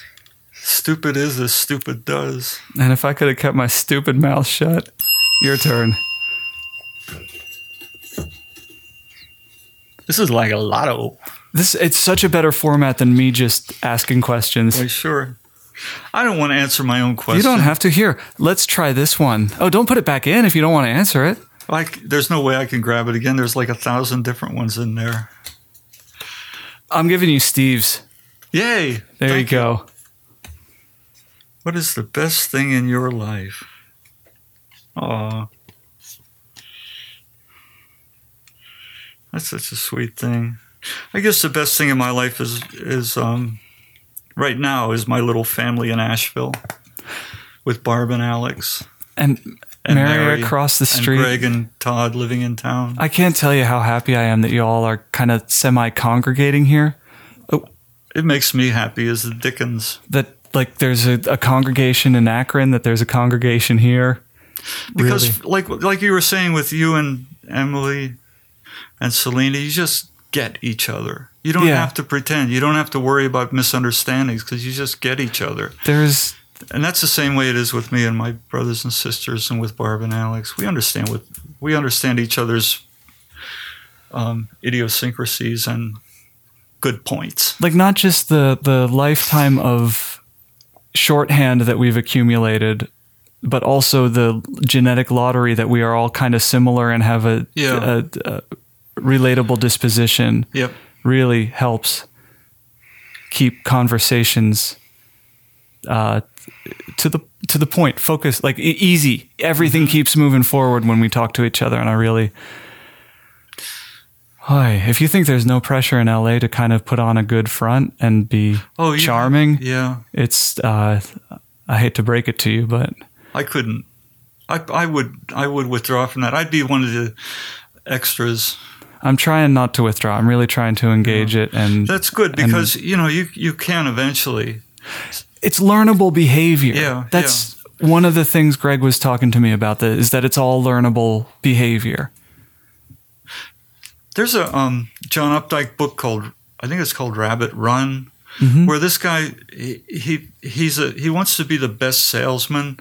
Speaker 3: Stupid is as stupid does.
Speaker 1: And if I could have kept my stupid mouth shut, your turn.
Speaker 3: This is like a lotto.
Speaker 1: This it's such a better format than me just asking questions.
Speaker 3: Why, sure. I don't want to answer my own question.
Speaker 1: You don't have to. Here, let's try this one. Oh, don't put it back in if you don't want to answer it.
Speaker 3: Like, there's no way I can grab it again. There's like a thousand different ones in there.
Speaker 1: I'm giving you Steve's.
Speaker 3: Yay!
Speaker 1: There you go.
Speaker 3: What is the best thing in your life? Aw. That's such a sweet thing. I guess the best thing in my life is is um, right now is my little family in Asheville with Barb and Alex
Speaker 1: And,
Speaker 3: and
Speaker 1: Mary, across the street.
Speaker 3: and Greg and Todd living in town.
Speaker 1: I can't tell you how happy I am that you all are kind of semi congregating here.
Speaker 3: It makes me happy as the Dickens
Speaker 1: That like there's a, a congregation in Akron, that there's a congregation here.
Speaker 3: because like like you were saying with you and Emily and Selena, you just get each other. You don't
Speaker 1: Yeah.
Speaker 3: have to pretend. You don't have to worry about misunderstandings because you just get each other.
Speaker 1: There's
Speaker 3: And that's the same way it is with me and my brothers and sisters and with Barb and Alex. We understand what we understand each other's um, idiosyncrasies and good points.
Speaker 1: like not just the the lifetime of shorthand that we've accumulated but also the genetic lottery that we are all kind of similar and have a,
Speaker 3: Yeah.
Speaker 1: a, a relatable disposition
Speaker 3: Yep.
Speaker 1: really helps keep conversations uh, to the to the point focus like easy everything
Speaker 3: Mm-hmm.
Speaker 1: keeps moving forward when we talk to each other and i really Hi, if you think there's no pressure in LA to kind of put on a good front and be
Speaker 3: Oh, yeah.
Speaker 1: charming,
Speaker 3: Yeah.
Speaker 1: it's uh, I hate to break it to you, but
Speaker 3: I couldn't. I, I would I would withdraw from that. I'd be one of the extras.
Speaker 1: I'm trying not to withdraw. I'm really trying to engage it, and
Speaker 3: That's good because you know you you can eventually.
Speaker 1: it's learnable behavior.
Speaker 3: Yeah,
Speaker 1: that's one of the things Greg was talking to me about. That is that it's all learnable behavior.
Speaker 3: There's a um, John Updike book called I think it's called Rabbit Run,
Speaker 1: Mhm.
Speaker 3: where this guy he, he he's a he wants to be the best salesman,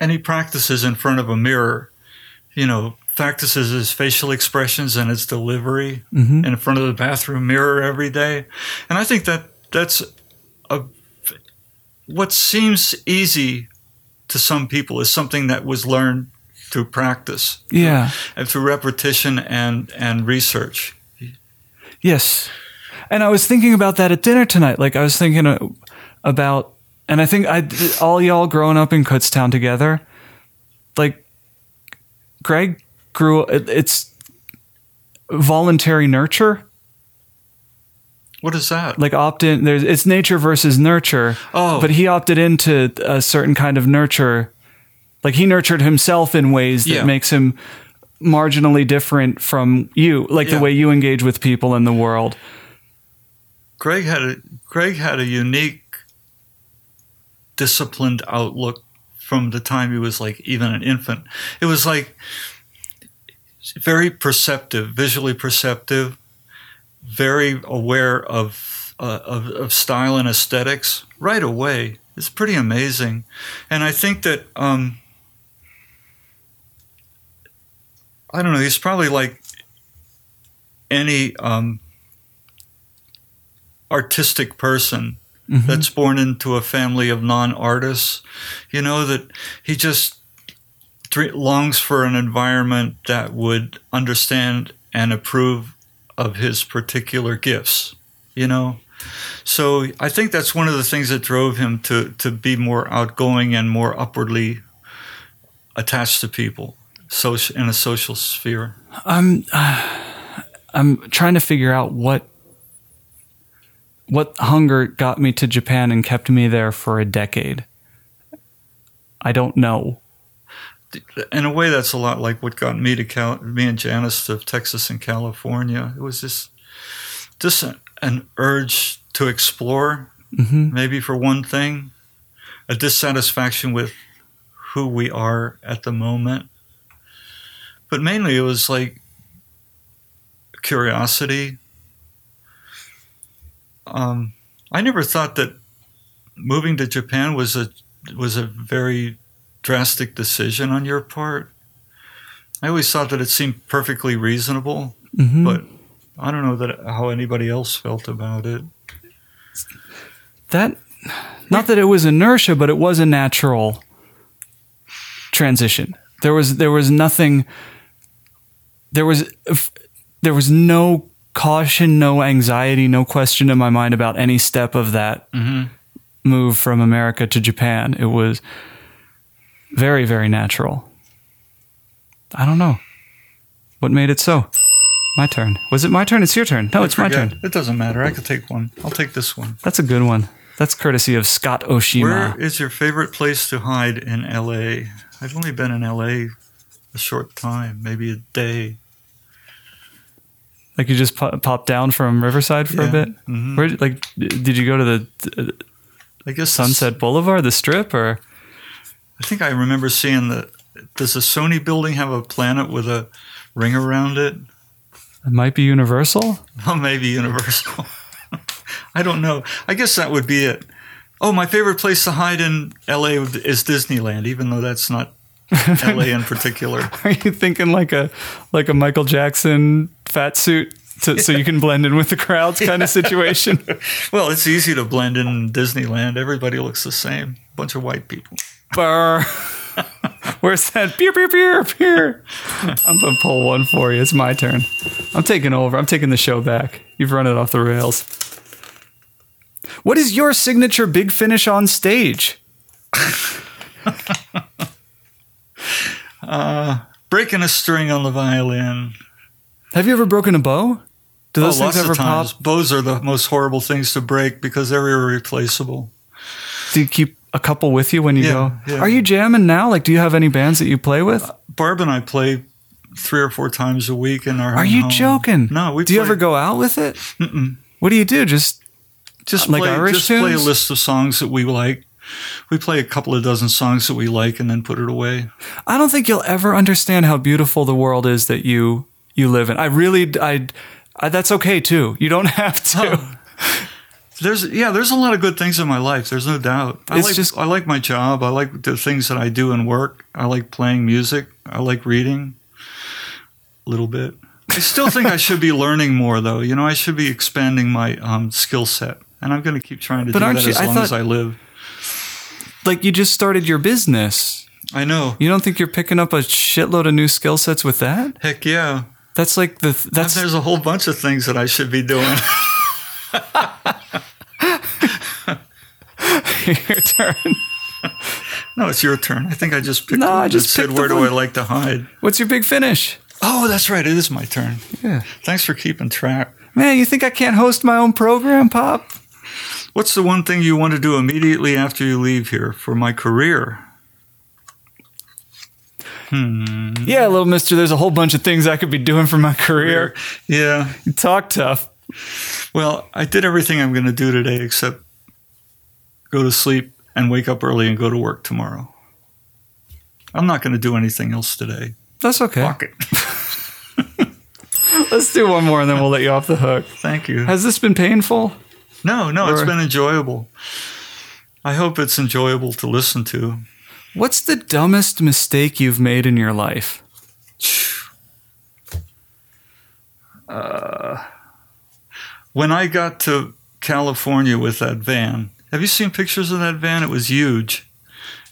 Speaker 3: and he practices in front of a mirror. You know, practices his facial expressions and his delivery
Speaker 1: Mhm.
Speaker 3: in front of the bathroom mirror every day, and I think that that's a what seems easy to some people is something that was learned through practice
Speaker 1: Yeah.
Speaker 3: and through repetition and and research.
Speaker 1: Yes. And I was thinking about that at dinner tonight. Like I was thinking uh, about, and I think I all y'all growing up in Kutztown together, like Greg grew. it- It's voluntary nurture.
Speaker 3: What is that?
Speaker 1: Like opt in. There's it's nature versus nurture.
Speaker 3: Oh.
Speaker 1: but he opted into a certain kind of nurture. Like he nurtured himself in ways that
Speaker 3: Yeah.
Speaker 1: makes him marginally different from you, like
Speaker 3: Yeah.
Speaker 1: the way you engage with people in the world.
Speaker 3: Greg had a Greg had a unique disciplined outlook from the time he was like even an infant. It was like very perceptive, visually perceptive, very aware of uh, of, of style and aesthetics right away. It's pretty amazing, and I think that um, I don't know. He's probably like any um, artistic person
Speaker 1: Mhm.
Speaker 3: that's born into a family of non-artists. You know that he just longs for an environment that would understand and approve of his particular gifts. You know, so I think that's one of the things that drove him to to be more outgoing and more upwardly attached to people, social in a social sphere.
Speaker 1: I'm uh, I'm trying to figure out what what hunger got me to Japan and kept me there for a decade. I don't know.
Speaker 3: In a way, that's a lot like what got me to Cal- me and Janice to Texas and California. It was just just an, an urge to explore,
Speaker 1: hmm
Speaker 3: maybe for one thing, a dissatisfaction with who we are at the moment. But mainly, it was like curiosity. Um, I never thought that moving to Japan was a was a very drastic decision on your part. I always thought that it seemed perfectly reasonable,
Speaker 1: hmm
Speaker 3: but I don't know that how anybody else felt about it.
Speaker 1: that not that it was inertia, but it was a natural transition. There was there was nothing. There was there was no caution, no anxiety, no question in my mind about any step of that
Speaker 3: Mm-hmm.
Speaker 1: move from America to Japan. It was very very natural. I don't know what made it so. My turn. Was it my turn? It's your turn. No, it's my turn.
Speaker 3: It doesn't matter. I could take one. I'll take this one.
Speaker 1: That's a good one. That's courtesy of Scott Oshima.
Speaker 3: Where is your favorite place to hide in LA? I've only been in LA a short time, maybe a day.
Speaker 1: Like you just pop, popped down from Riverside for a
Speaker 3: Yeah.
Speaker 1: bit.
Speaker 3: Mhm.
Speaker 1: Where like did you go to the uh,
Speaker 3: I guess
Speaker 1: Sunset Boulevard, the Strip, or
Speaker 3: I think I remember seeing the. Does the Sony building have a planet with a ring around it?
Speaker 1: it might be Universal?
Speaker 3: Well, maybe Universal. I don't know. I guess that would be it. Oh, my favorite place to hide in LA is Disneyland, even though that's not LA in particular.
Speaker 1: Are you thinking like a like a Michael Jackson fat suit to, so you can blend in with the crowds kind of situation?
Speaker 3: Well, it's easy to blend in Disneyland. Everybody looks the same. Bunch of white people.
Speaker 1: Brr. Where's that? Peer, peer, peer, peer. I'm gonna pull one for you. It's my turn. I'm taking over. I'm taking the show back. You've run it off the rails. What is your signature big finish on stage?
Speaker 3: Uh, breaking a string on the violin.
Speaker 1: Have you ever broken a bow? Do those
Speaker 3: oh,
Speaker 1: things ever pop?
Speaker 3: Bows are the most horrible things to break because they're irreplaceable.
Speaker 1: Do you keep a couple with you when you
Speaker 3: Yeah,
Speaker 1: go?
Speaker 3: yeah.
Speaker 1: Are you jamming now? Like, do you have any bands that you play with?
Speaker 3: Uh, Barb and I play three or four times a week in our.
Speaker 1: Are you
Speaker 3: home.
Speaker 1: joking?
Speaker 3: No, we.
Speaker 1: Do you ever go out with it?
Speaker 3: Mm-mm.
Speaker 1: What do you do? Just
Speaker 3: Just
Speaker 1: like
Speaker 3: play,
Speaker 1: Irish
Speaker 3: just play a list of songs that we like. We play a couple of dozen songs that we like and then put it away.
Speaker 1: I don't think you'll ever understand how beautiful the world is that you you live in. I really, I, I that's okay too. You don't have to.
Speaker 3: There's yeah, there's a lot of good things in my life. There's no doubt. I
Speaker 1: It's
Speaker 3: like
Speaker 1: just-
Speaker 3: I like my job. I like the things that I do in work. I like playing music. I like reading a little bit. I still think I should be learning more though. You know, I should be expanding my um, skill set, and I'm going to keep trying to
Speaker 1: But
Speaker 3: do that
Speaker 1: you-
Speaker 3: as
Speaker 1: I
Speaker 3: long
Speaker 1: thought-
Speaker 3: as I live.
Speaker 1: Like you just started your business.
Speaker 3: I know.
Speaker 1: You don't think you're picking up a shitload of new skill sets with that?
Speaker 3: Heck yeah.
Speaker 1: That's like the that's
Speaker 3: There's a whole bunch of things that I should be doing.
Speaker 1: your turn.
Speaker 3: no, it's your turn. I think I just picked
Speaker 1: No, I just
Speaker 3: said, where do
Speaker 1: one."
Speaker 3: I like to hide?
Speaker 1: What's your big finish?
Speaker 3: Oh, that's right. It is my turn.
Speaker 1: Yeah.
Speaker 3: Thanks for keeping track.
Speaker 1: Man, you think I can't host my own program, Pop?
Speaker 3: What's the one thing you want to do immediately after you leave here for my career? Hmm.
Speaker 1: Yeah, little mister, there's a whole bunch of things I could be doing for my career.
Speaker 3: Yeah.
Speaker 1: You talk tough.
Speaker 3: Well, I did everything I'm going to do today except go to sleep and wake up early and go to work tomorrow. I'm not going to do anything else today.
Speaker 1: That's okay.
Speaker 3: Fuck it.
Speaker 1: Let's do one more and then we'll let you off the hook.
Speaker 3: Thank you.
Speaker 1: Has this been painful?
Speaker 3: No, no, it's been enjoyable. I hope it's enjoyable to listen to.
Speaker 1: What's the dumbest mistake you've made in your life?
Speaker 3: Uh, When I got to California with that van, have you seen pictures of that van? It was huge.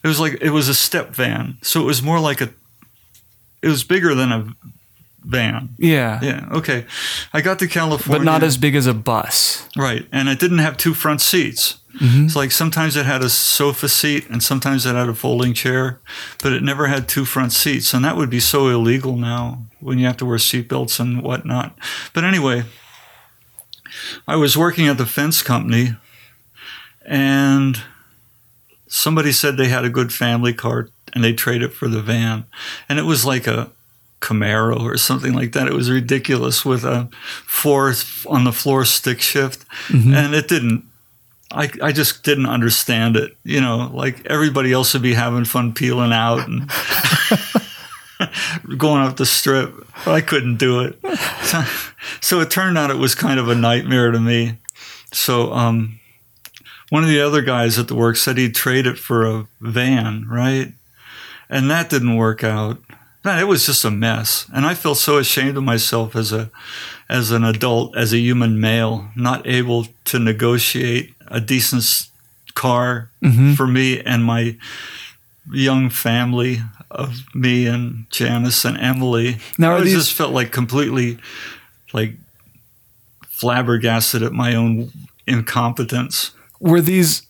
Speaker 3: It was like it was a step van, so it was more like a. It was bigger than a van.
Speaker 1: Yeah.
Speaker 3: Yeah. Okay. I got to California,
Speaker 1: But not as big as a bus.
Speaker 3: right, and it didn't have two front seats. Mm-hmm. It's like sometimes it had a sofa seat and sometimes it had a folding chair, but it never had two front seats, and that would be so illegal now when you have to wear seatbelts and whatnot. But anyway, I was working at the fence company, and somebody said they had a good family car and they traded it for the van, and it was like a Camaro or something like that. It was ridiculous with a four on the floor stick shift, mm-hmm. and it didn't. I, I just didn't understand it. You know, like everybody else would be having fun peeling out and going up the strip, but I couldn't do it. So, so it turned out it was kind of a nightmare to me. So um, one of the other guys at the work said he'd trade it for a van, right? And that didn't work out. Man, it was just a mess, and I felt so ashamed of myself as a as an adult, as a human male, not able to negotiate a decent car for me and my young family of me and Janice and Emily.
Speaker 1: Now,
Speaker 3: I
Speaker 1: these-
Speaker 3: just felt like completely like flabbergasted at my own incompetence.
Speaker 1: Were these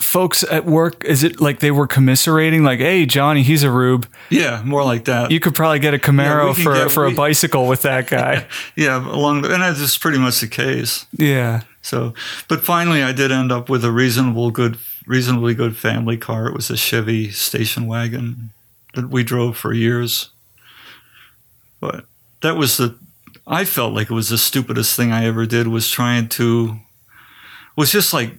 Speaker 1: folks at work, is it like they were commiserating, like, hey, Johnny, he's a rube.
Speaker 3: Yeah, more like that.
Speaker 1: You could probably get a Camaro
Speaker 3: we can
Speaker 1: for,
Speaker 3: get-
Speaker 1: for a bicycle with that guy.
Speaker 3: yeah, along the, and that's just pretty much the case.
Speaker 1: yeah.
Speaker 3: So, but finally, I did end up with a reasonable, good, reasonably good family car. It was a Chevy station wagon that we drove for years. But that was the, I felt like it was the stupidest thing I ever did. Was trying to, was just like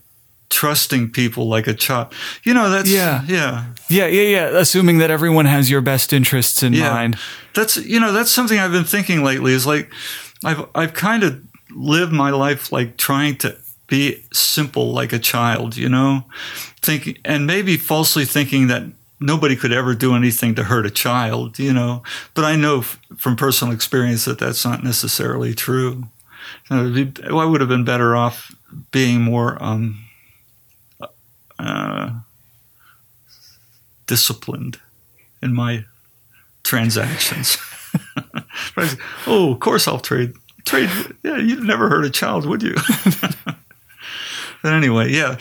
Speaker 3: trusting people like a child. You know, that's
Speaker 1: Yeah.
Speaker 3: yeah.
Speaker 1: Yeah, yeah, yeah. Assuming that everyone has your best interests in
Speaker 3: Yeah.
Speaker 1: mind.
Speaker 3: That's you know that's something I've been thinking lately. Is like I've I've kind of lived my life like trying to be simple like a child, you know, thinking and maybe falsely thinking that nobody could ever do anything to hurt a child, you know. But I know f- from personal experience that that's not necessarily true. Be- I would have been better off being more um, uh, disciplined in my transactions. oh, of course I'll trade. Trade. Yeah, you'd never hurt a child, would you? but anyway, yeah.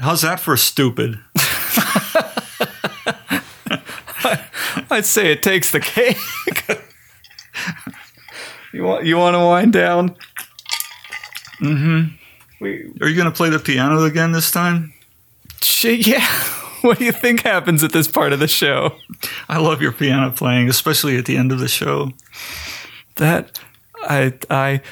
Speaker 3: How's that for a stupid?
Speaker 1: I'd say it takes the cake. you want you want to wind down? Mm-hmm. We,
Speaker 3: Are you going to play the piano again this time?
Speaker 1: shit, yeah. What do you think happens at this part of the show?
Speaker 3: I love your piano playing, especially at the end of the show.
Speaker 1: That I I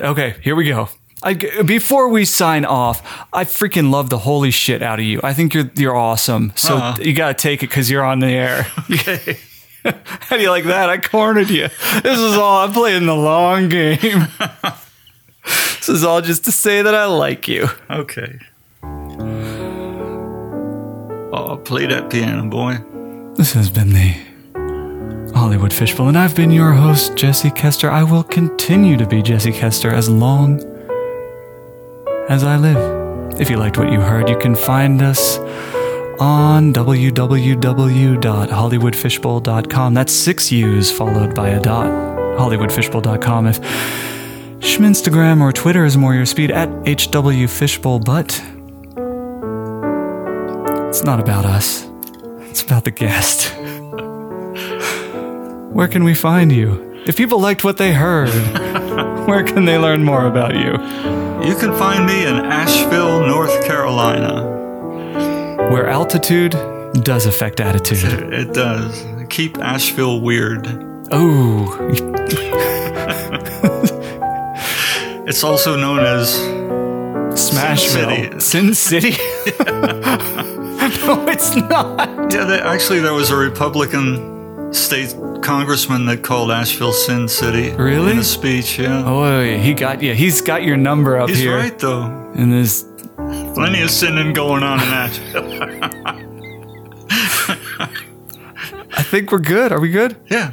Speaker 1: okay. Here we go. I, before we sign off, I freaking love the holy shit out of you. I think you're you're awesome. So
Speaker 3: Aw.
Speaker 1: you got to take it because you're on the air.
Speaker 3: Okay.
Speaker 1: How do you like that? I cornered you. This is all I'm playing the long game. this is all just to say that I like you.
Speaker 3: Okay. Oh, play that piano, boy.
Speaker 1: This has been the Hollywood Fishbowl, and I've been your host, Jesse Koester. I will continue to be Jesse Koester as long as I live. If you liked what you heard, you can find us on www.hollywoodfishbowl.com. That's six U's followed by a dot. Hollywoodfishbowl.com. If Schminstagram or Twitter is more your speed, at HWFishbowl, but it's not about us. It's about the guest. Where can we find you? If people liked what they heard, where can they learn more about you?
Speaker 3: You can find me in Asheville, North Carolina.
Speaker 1: Where altitude does affect attitude.
Speaker 3: It does. Keep Asheville weird.
Speaker 1: Oh,
Speaker 3: It's also known as
Speaker 1: Smashville. Sin City? no, it's not.
Speaker 3: yeah. They, actually, there was a Republican state congressman that called Asheville Sin City.
Speaker 1: Really?
Speaker 3: In a speech. Yeah.
Speaker 1: Oh, yeah, he got you. He's got your number up
Speaker 3: He's
Speaker 1: here.
Speaker 3: He's right though.
Speaker 1: And there's
Speaker 3: Plenty of sinning going on in Asheville.
Speaker 1: I think we're good. Are we good?
Speaker 3: yeah.